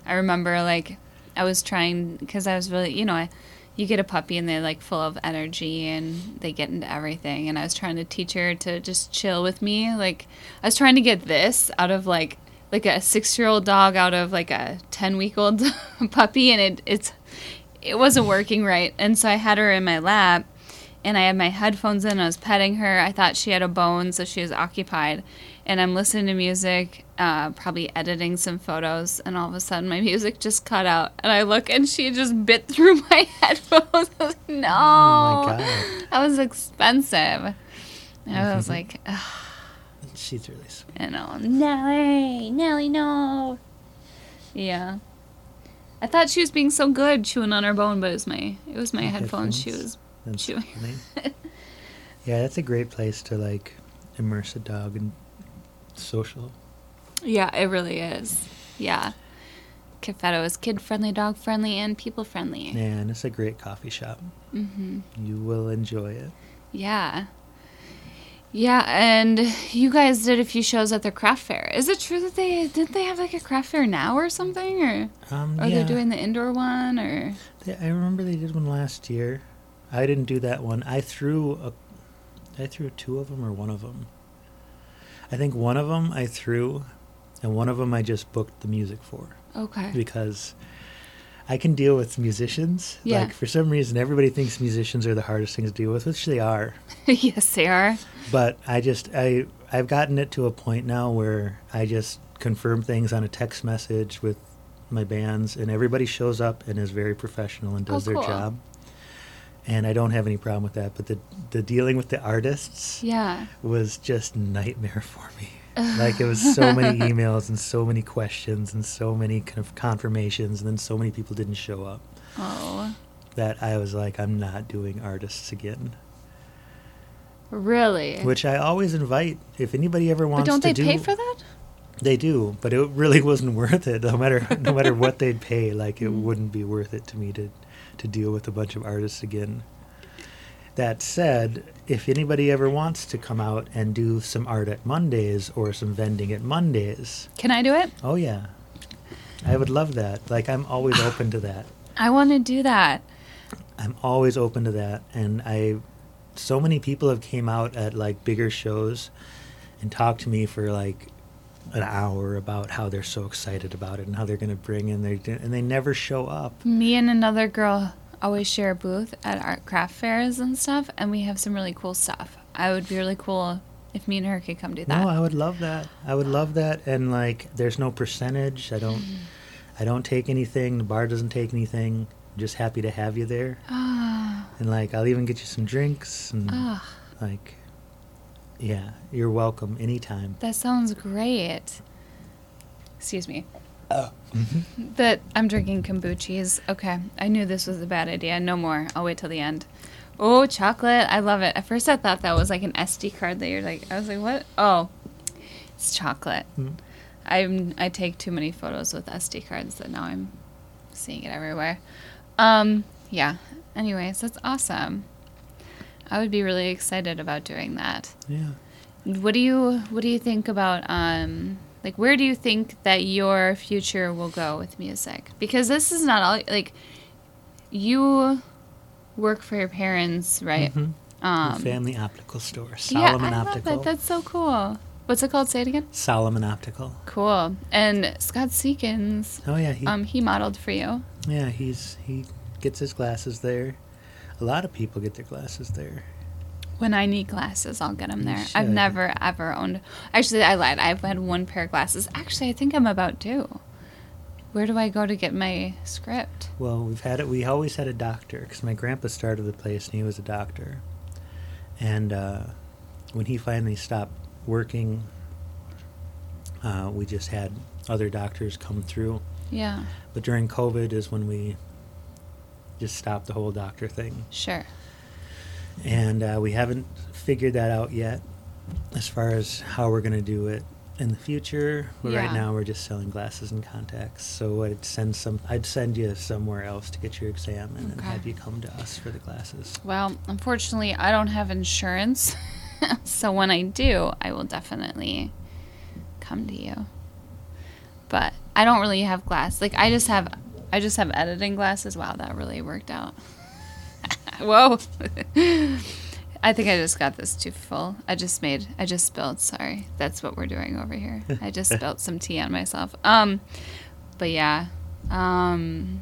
I remember like I was trying because I was really you know I, you get a puppy and they're like full of energy and they get into everything and I was trying to teach her to just chill with me like I was trying to get this out of like like a six year old dog out of like a ten week old puppy and it it's it wasn't working right and so I had her in my lap and I had my headphones in. I was petting her. I thought she had a bone, so she was occupied. And I'm listening to music, uh, probably editing some photos, and all of a sudden my music just cut out. And I look, and she just bit through my headphones. I was like, no, Oh my god. that was expensive. And I was like, Ugh, She's really sweet. you know, Nelly, Nelly, no. Yeah. I thought she was being so good chewing on her bone, but it was my it was my The headphones. She was That's Chewing. yeah, that's a great place to like immerse a dog in social. Yeah, it really is. Yeah. Cafetto is kid friendly, dog friendly, and people friendly. Yeah, and it's a great coffee shop. hmm You will enjoy it. Yeah. Yeah, and you guys did a few shows at the craft fair. Is it true that they did they have like a craft fair now or something, or Um, are yeah, they doing the indoor one, or they- I remember they did one last year. I didn't do that one. I threw a, I threw two of them or one of them. I think one of them I threw, and one of them I just booked the music for. okay? because I can deal with musicians. Yeah. Like for some reason, everybody thinks musicians are the hardest things to deal with, which they are. yes, they are. But I just I I've gotten it to a point now where I just confirm things on a text message with my bands, and everybody shows up and is very professional and does Oh, cool. their job. And I don't have any problem with that. But the the dealing with the artists Yeah. was just nightmare for me. Like it was so many emails and so many questions and so many kind of confirmations and then so many people didn't show up Oh, that I was like I'm not doing artists again. really? Which I always invite if anybody ever wants. but don't to they do pay for that? They do, but it really wasn't worth it no matter no matter what they'd pay like it Mm. wouldn't be worth it to me to to deal with a bunch of artists again. That said, if anybody ever wants to come out and do some art at Mondays or some vending at Mondays, Can I do it? Oh yeah, I would love that. Like I'm always open to that. I want to do that. I'm always open to that, and I, so many people have came out at like bigger shows, and talked to me for like an hour about how they're so excited about it and how they're going to bring in their and they never show up. Me and another girl always share a booth at art craft fairs and stuff, and we have some really cool stuff. I would be really cool if me and her could come do that. No, I would love that. I would love that, and like there's no percentage. I don't. I don't take anything. The bar doesn't take anything. I'm just happy to have you there. Ah, And like I'll even get you some drinks and ah, like yeah, you're welcome anytime. that sounds great. Excuse me. Oh. That I'm drinking kombuchis. Okay, I knew this was a bad idea. No more. I'll wait till the end. Oh, chocolate! I love it. At first, I thought that was like an SD card that you're like. I was like, what? Oh, it's chocolate. Mm. I'm I take too many photos with SD cards that now I'm seeing it everywhere. Um, yeah. Anyways, that's awesome. I would be really excited about doing that. Yeah. What do you What do you think about um like where do you think that your future will go with music? Because this is not all like you work for your parents, right? Mhm. Um, family optical store, yeah, Solomon I love Optical. that. That's so cool. What's it called? Say it again. Solomon Optical. Cool. And Scott Seekins, Oh yeah, he um, he modeled for you. yeah he's he gets his glasses there. A lot of people get their glasses there. When I need glasses, I'll get them there. I've never ever owned. Actually, I lied. I've had one pair of glasses. Actually, I think I'm about due. Where do I go to get my script? Well, we've had it. We always had a doctor because my grandpa started the place and he was a doctor. And uh, when he finally stopped working, uh, we just had other doctors come through. Yeah, But during COVID is when we just stopped the whole doctor thing. sure. And uh, we haven't figured that out yet as far as how we're going to do it in the future. But Yeah. right now we're just selling glasses and contacts. So I'd send some I'd send you somewhere else to get your exam and then have you come to us for the glasses. Well, unfortunately, I don't have insurance. so when I do, I will definitely come to you. But I don't really have glass. Like I just have I just have editing glasses. Wow, that really worked out. Whoa. I think I just got this too full. I just made I just spilled, sorry. That's what we're doing over here. I just spilled some tea on myself. Um but yeah. Um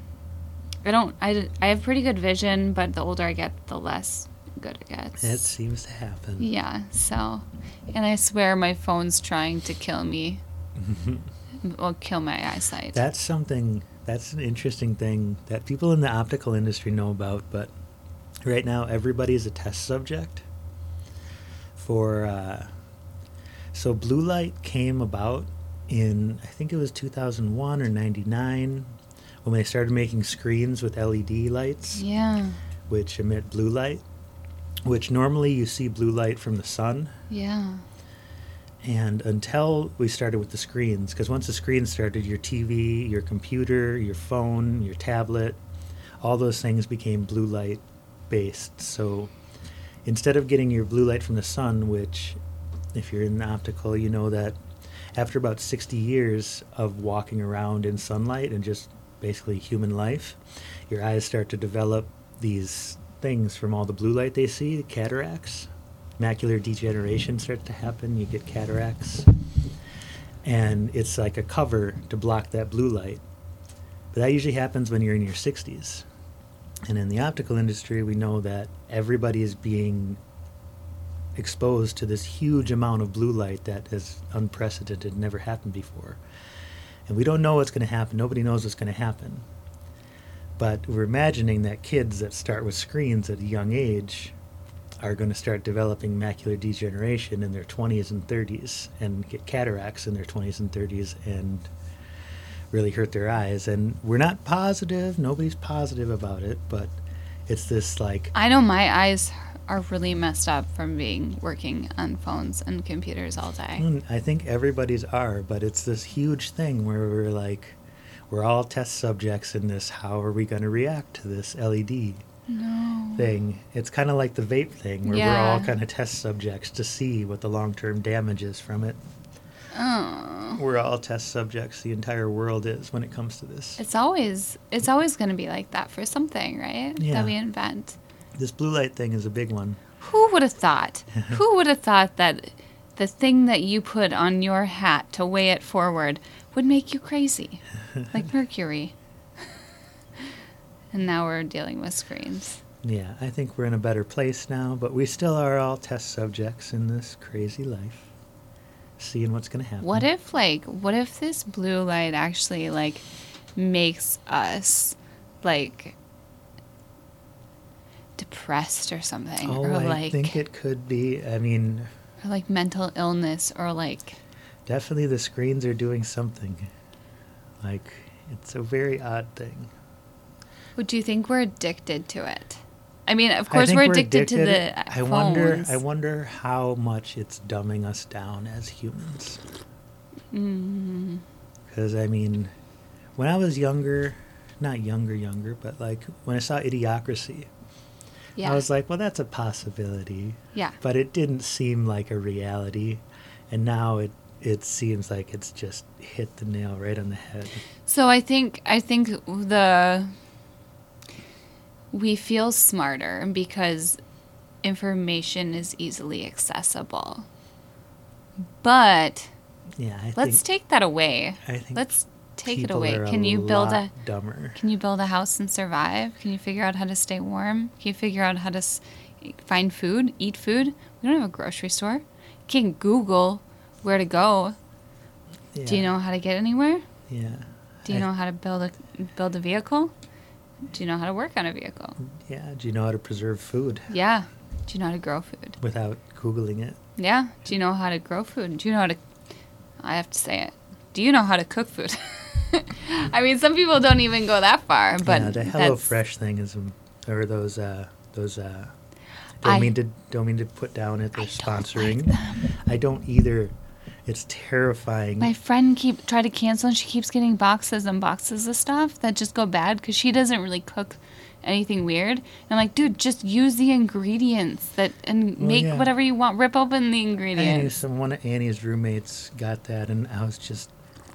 I don't. I, I have pretty good vision, but the older I get, the less good it gets. It seems to happen. yeah. So, and I swear my phone's trying to kill me. will kill my eyesight. That's something that's an interesting thing that people in the optical industry know about, but right now everybody is a test subject for uh, so blue light came about in I think it was 2001 or 99 when they started making screens with LED lights yeah. which emit blue light which normally you see blue light from the sun Yeah. and until we started with the screens, because once the screens started, your TV, your computer, your phone, your tablet, all those things became blue light based. So instead of getting your blue light from the sun, which, if you're in optical, you know that after about 60 years of walking around in sunlight and just basically human life, your eyes start to develop these things from all the blue light they see, the cataracts macular degeneration starts to happen. You get cataracts. And it's like a cover to block that blue light. But that usually happens when you're in your 60s. And in the optical industry, we know that everybody is being exposed to this huge amount of blue light that is unprecedented, never happened before. And we don't know what's going to happen. Nobody knows what's going to happen. But we're imagining that kids that start with screens at a young age are going to start developing macular degeneration in their 20s and 30s and get cataracts in their 20s and 30s and really hurt their eyes. And we're not positive, nobody's positive about it, but it's this like, I know my eyes are really messed up from being working on phones and computers all day. I think everybody's are, but it's this huge thing where we're like, we're all test subjects in this. How are we going to react to this LED No. thing? It's kind of like the vape thing, where we're all kind of test subjects to see what the long term damage is from it. Oh. We're all test subjects. The entire world is when it comes to this. It's always it's always going to be like that for something, right? Yeah. That we invent. This blue light thing is a big one. Who would have thought? Who would have thought that the thing that you put on your hat to weigh it forward would make you crazy? like mercury. and now we're dealing with screens. Yeah, I think we're in a better place now, but we still are all test subjects in this crazy life, seeing what's going to happen. What if like what if this blue light actually like makes us like depressed or something Oh, or I like think it could be. I mean, or like mental illness or like definitely the screens are doing something. Like, it's a very odd thing. would you think we're addicted to it? I mean, of course think we're addicted, to the I phones. wonder. I wonder how much it's dumbing us down as humans. Mm, Because I mean, when I was younger, not younger, younger, but like when I saw Idiocracy, yeah. I was like, well, that's a possibility, yeah. but it didn't seem like a reality, and now it it seems like it's just hit the nail right on the head. So I think I think the we feel smarter because information is easily accessible. But Yeah, I let's take that away. I think Let's take it away. Can you build a dumber? can you build a house and survive? Can you figure out how to stay warm? Can you figure out how to s- find food, eat food. We don't have a grocery store. You can't Google where to go. Do you know how to get anywhere? Yeah. Do you I- know how to build a build a vehicle? Do you know how to work on a vehicle? Yeah. Do you know how to preserve food Yeah. Do you know how to grow food? without googling it? Yeah. Do you know how to grow food? Do you know how to I have to say it. Do you know how to cook food? I mean, some people don't even go that far, but yeah, the that's- Hello Fresh thing is, or those uh, those. Uh, don't I- mean to don't mean to put down at I they're don't like sponsoring. I don't either. It's terrifying. My friend keep tried to cancel, and she keeps getting boxes and boxes of stuff that just go bad because she doesn't really cook anything weird. And I'm like, dude, just use the ingredients that and Well, make yeah. whatever you want. Rip open the Annie, ingredients. some one of Annie's roommates got that, and I was just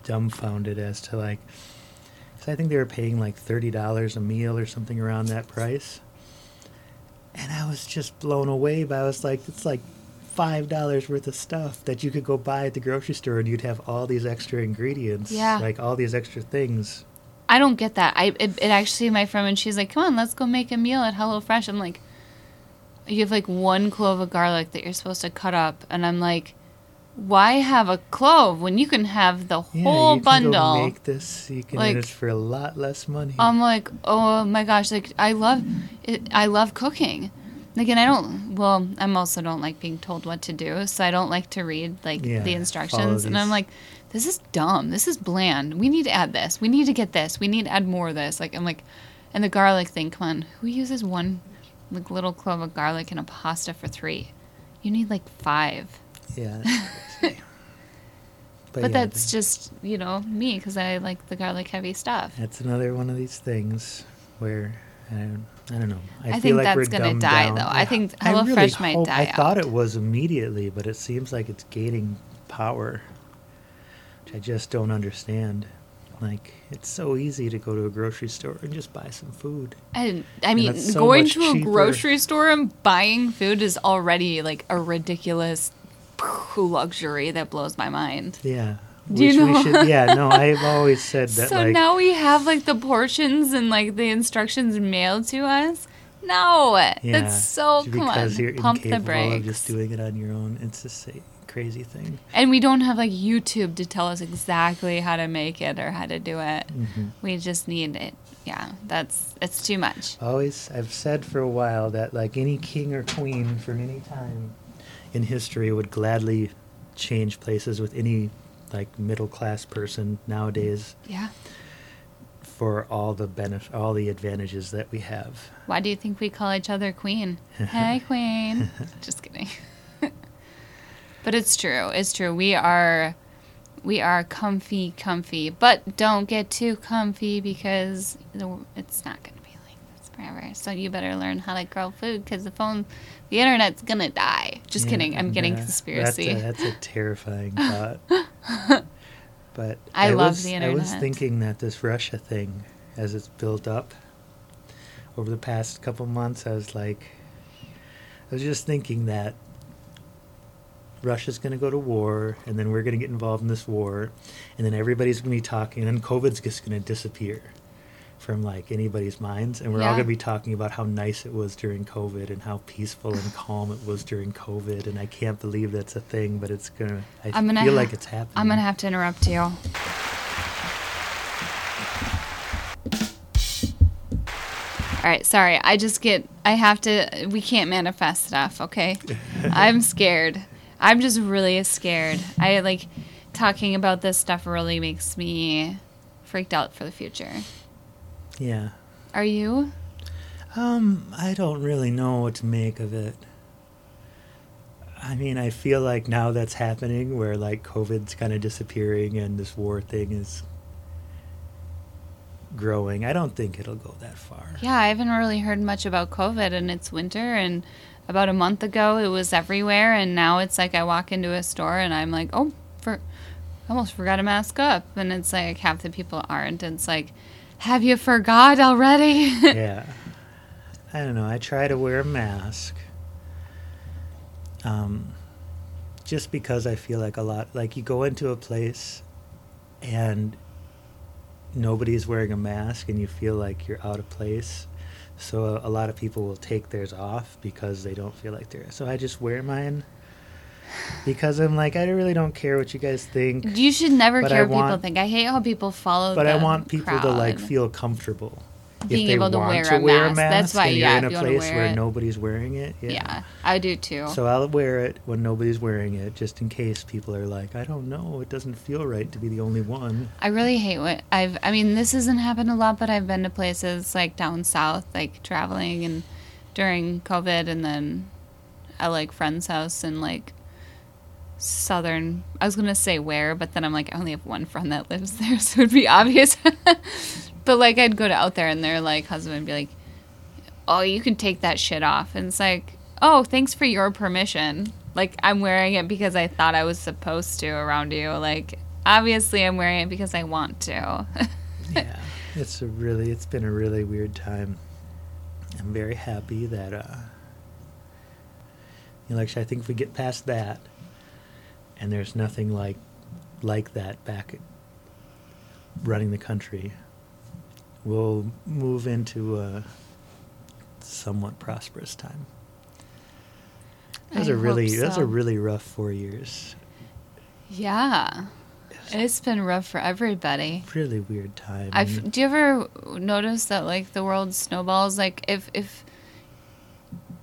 dumbfounded as to like, 'cause I think they were paying like thirty dollars a meal or something around that price, and I was just blown away. But I was like, it's like five dollars worth of stuff that you could go buy at the grocery store, and you'd have all these extra ingredients, Yeah. like all these extra things. I don't get that. I it, it actually my friend and she's like, "Come on, let's go make a meal at HelloFresh." I'm like, "You have like one clove of garlic that you're supposed to cut up," and I'm like, "Why have a clove when you can have the Yeah, whole you can go bundle?" make this. You can Like- for a lot less money. I'm like, "Oh my gosh!" Like I love, it, I love cooking. And I don't. Well, I'm also don't like being told what to do, so I don't like to read like Yeah, the instructions. And I'm like, this is dumb. This is bland. We need to add this. We need to get this. We need to add more of this. Like, I'm like, and the garlic thing. Come on, who uses one like little clove of garlic in a pasta for three? You need like five. yeah. crazy. But, yeah, that's the- just you know me because I like the garlic heavy stuff. That's another one of these things where I don't, I don't know. I, I feel think like that's we're gonna die, down. though. I think I really might die I thought it was immediately, but it seems like it's gaining power, which I just don't understand. Like it's so easy to go to a grocery store and just buy some food. And I mean, it's so going to a cheaper. grocery store and buying food is already like a ridiculous luxury that blows my mind. Yeah. Do you know- we should yeah, no, I've always said that so like now we have like the portions and like the instructions mailed to us. No, yeah, that's so come on, you're pump the brakes. of just doing it on your own. It's just a crazy thing. and we don't have like YouTube to tell us exactly how to make it or how to do it. hmm We just need it. Yeah, that's it's too much. Always, I've said for a while that like any king or queen from any time in history would gladly change places with any like middle class person nowadays Yeah. for all the benef- all the advantages that we have. Why do you think we call each other queen? hey, queen. Just kidding. but it's true. It's true. We are we are comfy, comfy, but don't get too comfy because the, it's not going to be like this forever. So you better learn how to grow food because the phone, the internet's to die. Just Yeah, kidding. I'm getting conspiracy. That's a, that's a terrifying thought. but I love was, the I was thinking that this Russia thing, as it's built up over the past couple months, I was like, I was just thinking that Russia's going to go to war, and then we're going to get involved in this war, and then everybody's going to be talking, and then COVID's just going to disappear from like anybody's minds, and we're all going to be talking about how nice it was during COVID and how peaceful and calm it was during COVID, and I can't believe that's a thing, but it's gonna. I I'm gonna feel ha- like it's happening. I'm going to have to interrupt you. All right, sorry. I just get I have to we can't manifest stuff, okay? I'm scared. I'm just really scared. I like talking about this stuff really makes me freaked out for the future. Yeah. Are you? Um, I don't really know what to make of it. I mean, I feel like now that's happening where like COVID's kind of disappearing and this war thing is growing. I don't think it'll go that far. Yeah, I haven't really heard much about COVID and it's winter and about a month ago it was everywhere and now it's like I walk into a store and I'm like, "Oh, for I almost forgot to mask up." And it's like half the people aren't. And it's like, "Have you forgot already?" yeah. I don't know. I try to wear a mask. Um, just because I feel like a lot, like you go into a place and nobody's wearing a mask and you feel like you're out of place. So a, a lot of people will take theirs off because they don't feel like they're. So I just wear mine because I'm like I really don't care what you guys think, You should never care what people think. I hate how people follow. but I want people to like feel comfortable. Being if they able to want wear to a wear mask. That's why, yeah, you're in a place where it. nobody's wearing it. Yeah. Yeah, I do too. So I'll wear it when nobody's wearing it, just in case people are like, I don't know, it doesn't feel right to be the only one. I really hate what I've. I mean, this hasn't happened a lot, but I've been to places like down south, like traveling and during COVID, and then at like friend's house and like southern. I was gonna say where, but then I'm like, I only have one friend that lives there, so it'd be obvious. but like, I'd go to out there, and their like husband would be like, "Oh, you can take that shit off," and it's like, "Oh, thanks for your permission." Like I'm wearing it because I thought I was supposed to around you. Like obviously I'm wearing it because I want to. yeah, it's a really, it's been a really weird time. I'm very happy that, uh, you know, actually, I think if we get past that, and there's nothing like, like that back running the country, we'll move into a somewhat prosperous time. That was I a really, hope that was so. a really rough four years. yeah. It's been rough for everybody. Really weird time. I've do you ever notice that like the world snowballs like if if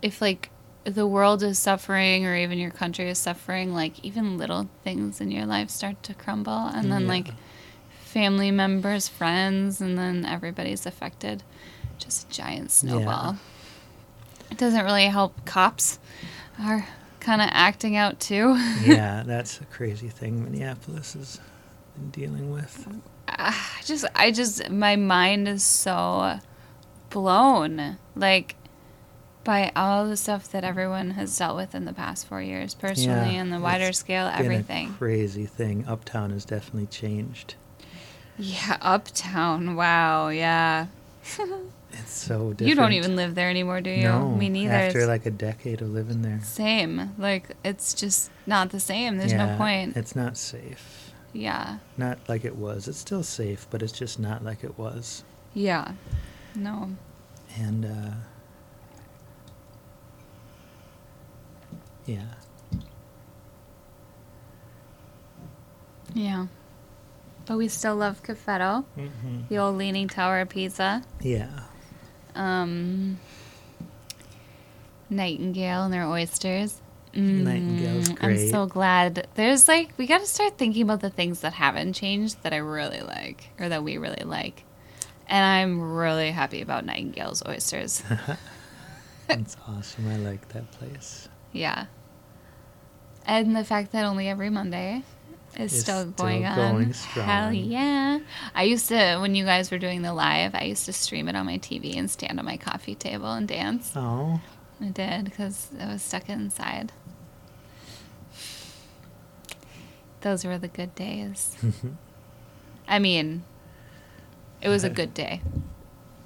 if like the world is suffering or even your country is suffering like even little things in your life start to crumble. And then Yeah. like family members friends and then everybody's affected. Just a giant snowball. It doesn't really help cops are kind of acting out too. Yeah, that's a crazy thing Minneapolis has been dealing with. Ah, I just I just my mind is so blown. Like by all the stuff that everyone has dealt with in the past four years personally Yeah, and the wider scale everything crazy thing. Uptown has definitely changed. yeah uptown wow yeah It's so different. you don't even live there anymore do you No, me neither After like a decade of living there. same like it's just not the same there's yeah, no point It's not safe. yeah Not like it was. It's still safe, but it's just not like it was. yeah no And uh yeah. yeah but we still love Caffetto, hmm the old Leaning Tower of Pizza. Yeah. Um, Nightingale and their oysters. Mm, Nightingale's I'm so glad. There's like we got to start thinking about the things that haven't changed that I really like or that we really like. And I'm really happy about Nightingale's oysters. That's awesome. I like that place. yeah. And the fact that only every Monday is Is still still going on. going Hell yeah. I used to, when you guys were doing the live, I used to stream it on my TV and stand on my coffee table and dance. Oh. I did because I was stuck inside. Those were the good days. I mean, it was a good day.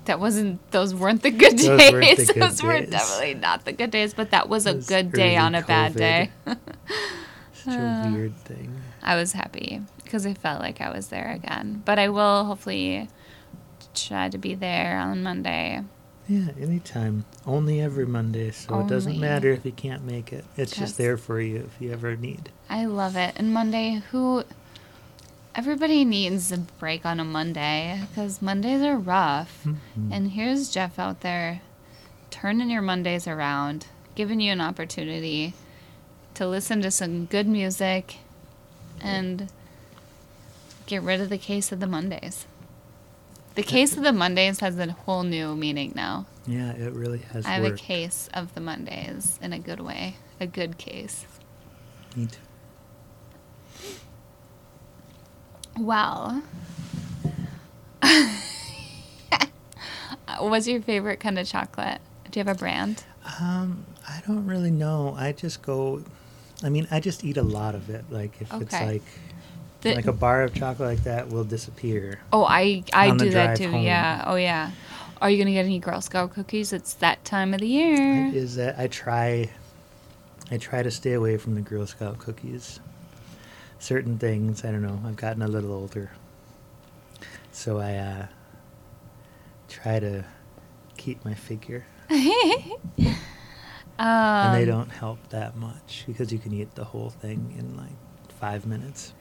That wasn't. Those weren't the good days. Those weren't good were days. definitely not the good days. But that was a Those good day on a bad day. Such Uh, a weird thing. I was happy because I felt like I was there again. But I will hopefully try to be there on Monday. Yeah, anytime. Only every Monday, so it doesn't matter if you can't make it. It's just there for you if you ever need. I love it. And Monday, who everybody needs a break on a Monday because Mondays are rough. Mhm. And here's Jeff out there turning your Mondays around, giving you an opportunity to listen to some good music and get rid of the case of the Mondays. The case of the Mondays has a whole new meaning now. Yeah, it really has I have a case of the Mondays in a good way, a good case. Me too. Well, what's your favorite kind of chocolate? Do you have a brand? Um, I don't really know. I just go. I mean, I just eat a lot of it. Like if it's like The- like a bar of chocolate like that will disappear. oh, I I do that too. home. Yeah. Oh yeah. Are you gonna get any Girl Scout cookies? It's that time of the year. Is that I try. I try to stay away from the Girl Scout cookies. Certain things, I don't know. I've gotten a little older, so I uh, try to keep my figure. um, and they don't help that much because you can eat the whole thing in like five minutes.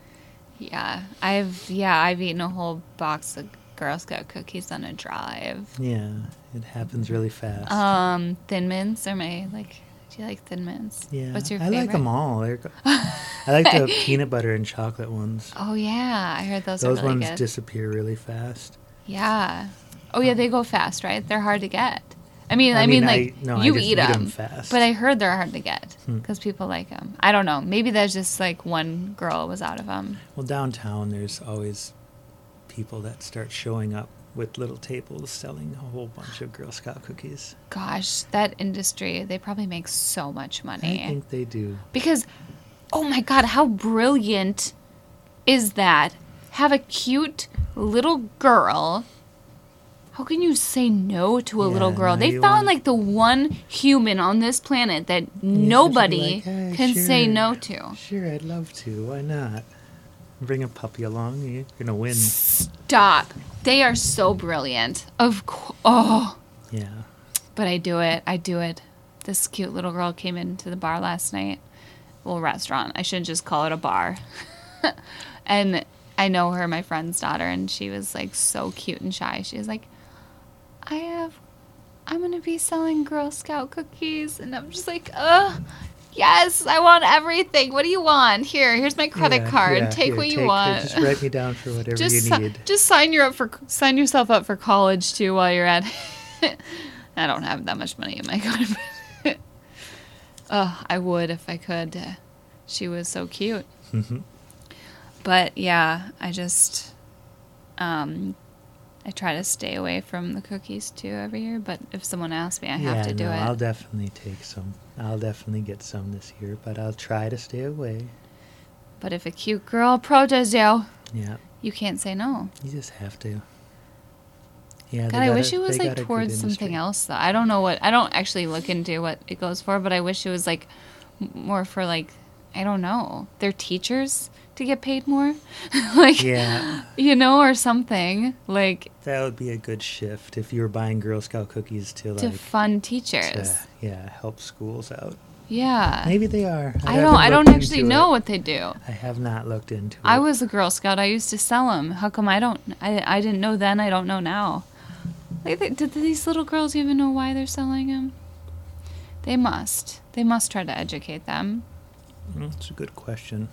Yeah, I've yeah I've eaten a whole box of Girl Scout cookies on a drive. Yeah, it happens really fast. Um, Thin Mints are my like. Do you like Thin Mints? yeah, What's your favorite? I like them all. They're go- I like the peanut butter and chocolate ones. Oh yeah, I heard those, Those are really ones good. disappear really fast. yeah. Oh yeah, they go fast, right? They're hard to get. I mean, I, I mean, mean, I- like no, you eat eat 'em them fast. but I heard they're hard to get Hmm. because people like them. I don't know. Maybe there's just like one girl was out of them. Well, downtown, there's always people that start showing up with little tables selling a whole bunch of Girl Scout cookies. Gosh, that industry, they probably make so much money. I think they do. Because, oh my God, how brilliant is that? Have a cute little girl. How can you say no to a little girl? no, They found like the one human on this planet that You just have to be nobody like, "Hey, can say no to. Sure, I'd love to. Why not? Bring a puppy along. You're gonna win. Stop. They are so brilliant. Of course. Oh, Yeah. but I do it. I do it. This cute little girl came into the bar last night. Well, restaurant. I shouldn't just call it a bar. and I know her, my friend's daughter, and she was like so cute and shy. She was like, I have, I'm to be selling Girl Scout cookies. And I'm just like, ugh. Yes, I want everything. What do you want? Here, here's my credit Yeah, card. yeah, Take what you take- want. Just write me down for whatever just you need. just sign you up for sign yourself up for college too while you're at I don't have that much money in my card. Oh, I would if I could. She was so cute. Mhm. But yeah, I just um I try to stay away from the cookies too every year, but if someone asks me, I have yeah, to do no, it. I'll definitely take some. I'll definitely get some this year, but I'll try to stay away. but if a cute girl approaches you, Yeah, you can't say no. you just have to. Yeah, God, I wish a- it was like got a good towards something else though. I don't know what I don't actually look into what it goes for, but I wish it was like more for like I don't know. They're teachers to get paid more, like Yeah, you know, or something like that would be a good shift if you were buying Girl Scout cookies to to like fund to, teachers. yeah help schools out. Yeah, Maybe they are. I haven't don't. I don't actually know it. what they do. I have not looked into it. I was a Girl Scout. I used to sell them. How come I don't? I, I didn't know then. I don't know now. Like, they, did these little girls even know why they're selling them? They must. They must try to educate them. That's a good question.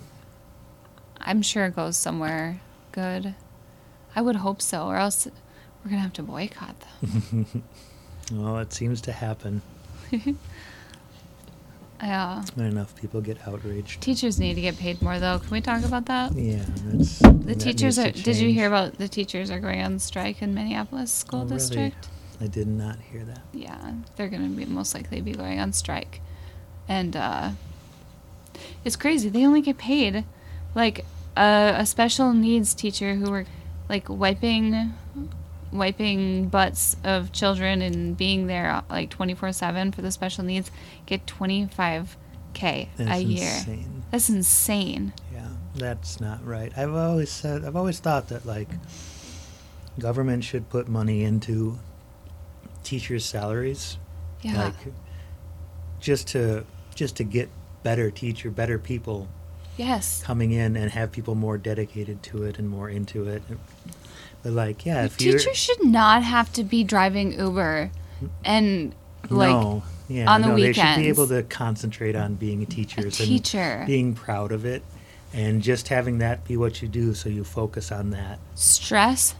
I'm sure it goes somewhere good. I would hope so, or else we're gonna have to boycott them. Well, it seems to happen Yeah. when enough people get outraged. Teachers need to get paid more, though. Can we talk about that? Yeah, that's The teachers are. to Did you hear about the teachers are going on strike in Minneapolis School Oh, really? District? I did not hear that. yeah, they're gonna be most likely be going on strike, and uh, it's crazy. They only get paid like a, a special needs teacher who were like wiping wiping butts of children and being there uh, like 24/7 for the special needs get 25k a That's year. insane. That's insane. Yeah, that's not right. I've always said, I've always thought that like government should put money into teachers' salaries, Yeah. like just to just to get better teacher, better people yes. coming in and have people more dedicated to it and more into it. But like, yeah, if you teacher should not have to be driving Uber and like no, yeah, on the no, they should be able to concentrate on being teachers teacher. and being proud of it, and just having that be what you do, so you focus on that. stress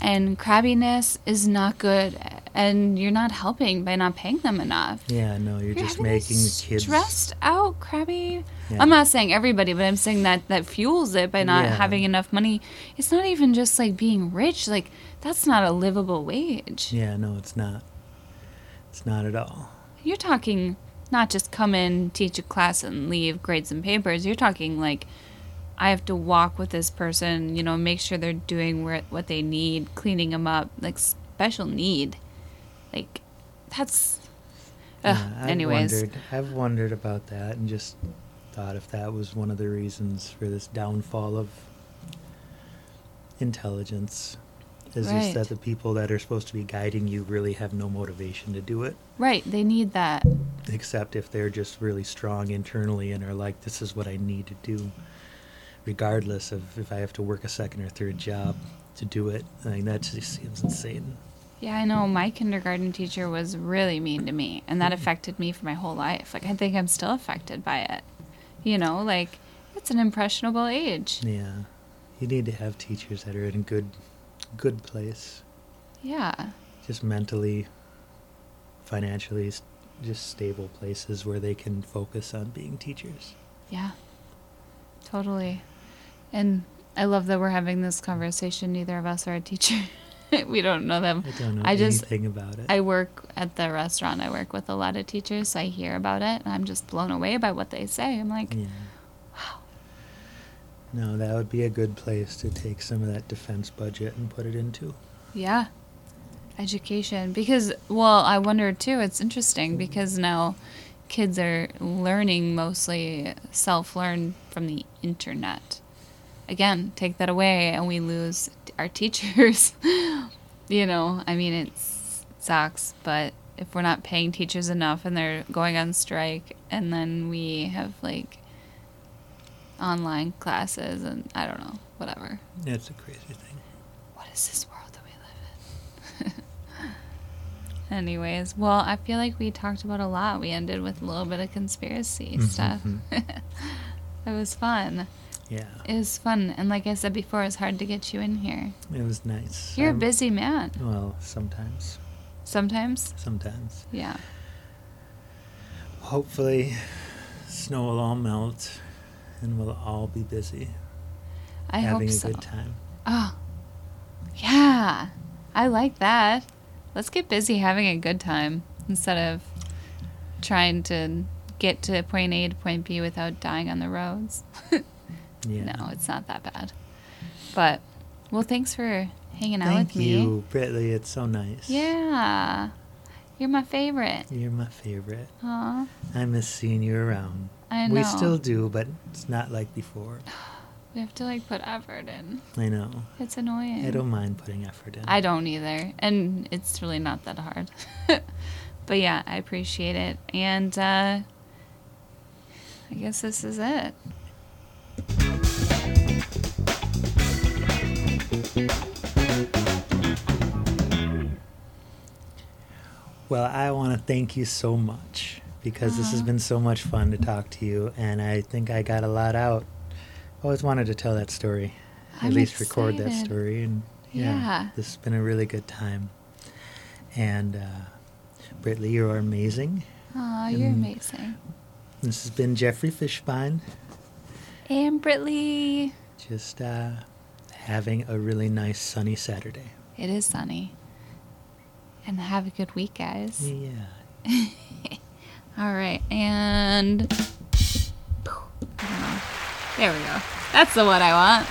and crabbiness is not good and you're not helping by not paying them enough. Yeah, no, you're, You're just making the kids. stressed out, crabby. Yeah. I'm not saying everybody, but I'm saying that that fuels it by not Yeah. having enough money. It's not even just like being rich. Like that's not a livable wage. Yeah, no, it's not. It's not at all. You're talking not just come in, teach a class, and leave grades and papers. You're talking like I have to walk with this person, you know, make sure they're doing where, what they need, cleaning them up, like special need. Like that's. Ugh, Yeah, I've anyways, wondered. I've wondered about that, and just thought if that was one of the reasons for this downfall of intelligence It's Right. just that the people that are supposed to be guiding you really have no motivation to do it, Right. They need that. except if they're just really strong internally and are like, this is what I need to do, regardless of if I have to work a second or third job to do it. I mean, that just seems insane. Yeah, I know. My kindergarten teacher was really mean to me, and that mm-hmm. affected me for my whole life. Like, I think I'm still affected by it. You know, like, it's an impressionable age. Yeah. You need to have teachers that are in a good, good place, Yeah. just mentally, financially, just stable places where they can focus on being teachers. Yeah. Totally. And I love that we're having this conversation. Neither of us are a teacher. we don't know them. I don't know I just- anything about it. I work at the restaurant. I work with a lot of teachers, so I hear about it, and I'm just blown away by what they say. I'm like, yeah. wow. No, that would be a good place to take some of that defense budget and put it into. Yeah. Education. Because, well, I wonder too, it's interesting mm-hmm. because now kids are learning mostly self learn from the internet. Again, take that away and we lose our teachers. you know, I mean, it sucks, but if we're not paying teachers enough and they're going on strike, and then we have like online classes and I don't know, whatever. It's a crazy thing. What is this world that we live in? Anyways, well, I feel like we talked about a lot. We ended with a little bit of conspiracy stuff. Mhm. it was fun. Yeah, It was fun. And like I said before, it's hard to get you in here. it was nice. You're a Um, busy man. Well, sometimes. Sometimes. Sometimes. Yeah. Hopefully, snow will all melt and we'll all be busy I having hope a so. good time. Oh, yeah. I like that. Let's get busy having a good time instead of trying to get to point A to point B without dying on the roads. Yeah. No, it's not that bad. But, well, thanks for hanging out Thank with me. Thank you, Britley. It's so nice. Yeah. You're my favorite. You're my favorite. Aw. I miss seeing you around. I know. We still do, but it's not like before. We have to, like, put effort in. I know. It's annoying. I don't mind putting effort in. I don't either. And it's really not that hard. but yeah, I appreciate it. And uh, I guess this is it. Well, I want to thank you so much because this has been so much fun to talk to you, and I think I got a lot out. I Always wanted to tell that story, at I'm least record that story, and yeah, Yeah. this has been a really good time. And uh, Britley, you are amazing. Aw, you're amazing. This has been Geoffrey Fischbein, And Britley. just uh, having a really nice sunny Saturday. It is sunny. And have a good week, guys. Yeah. All right, and I don't know. There we go. That's the one I want.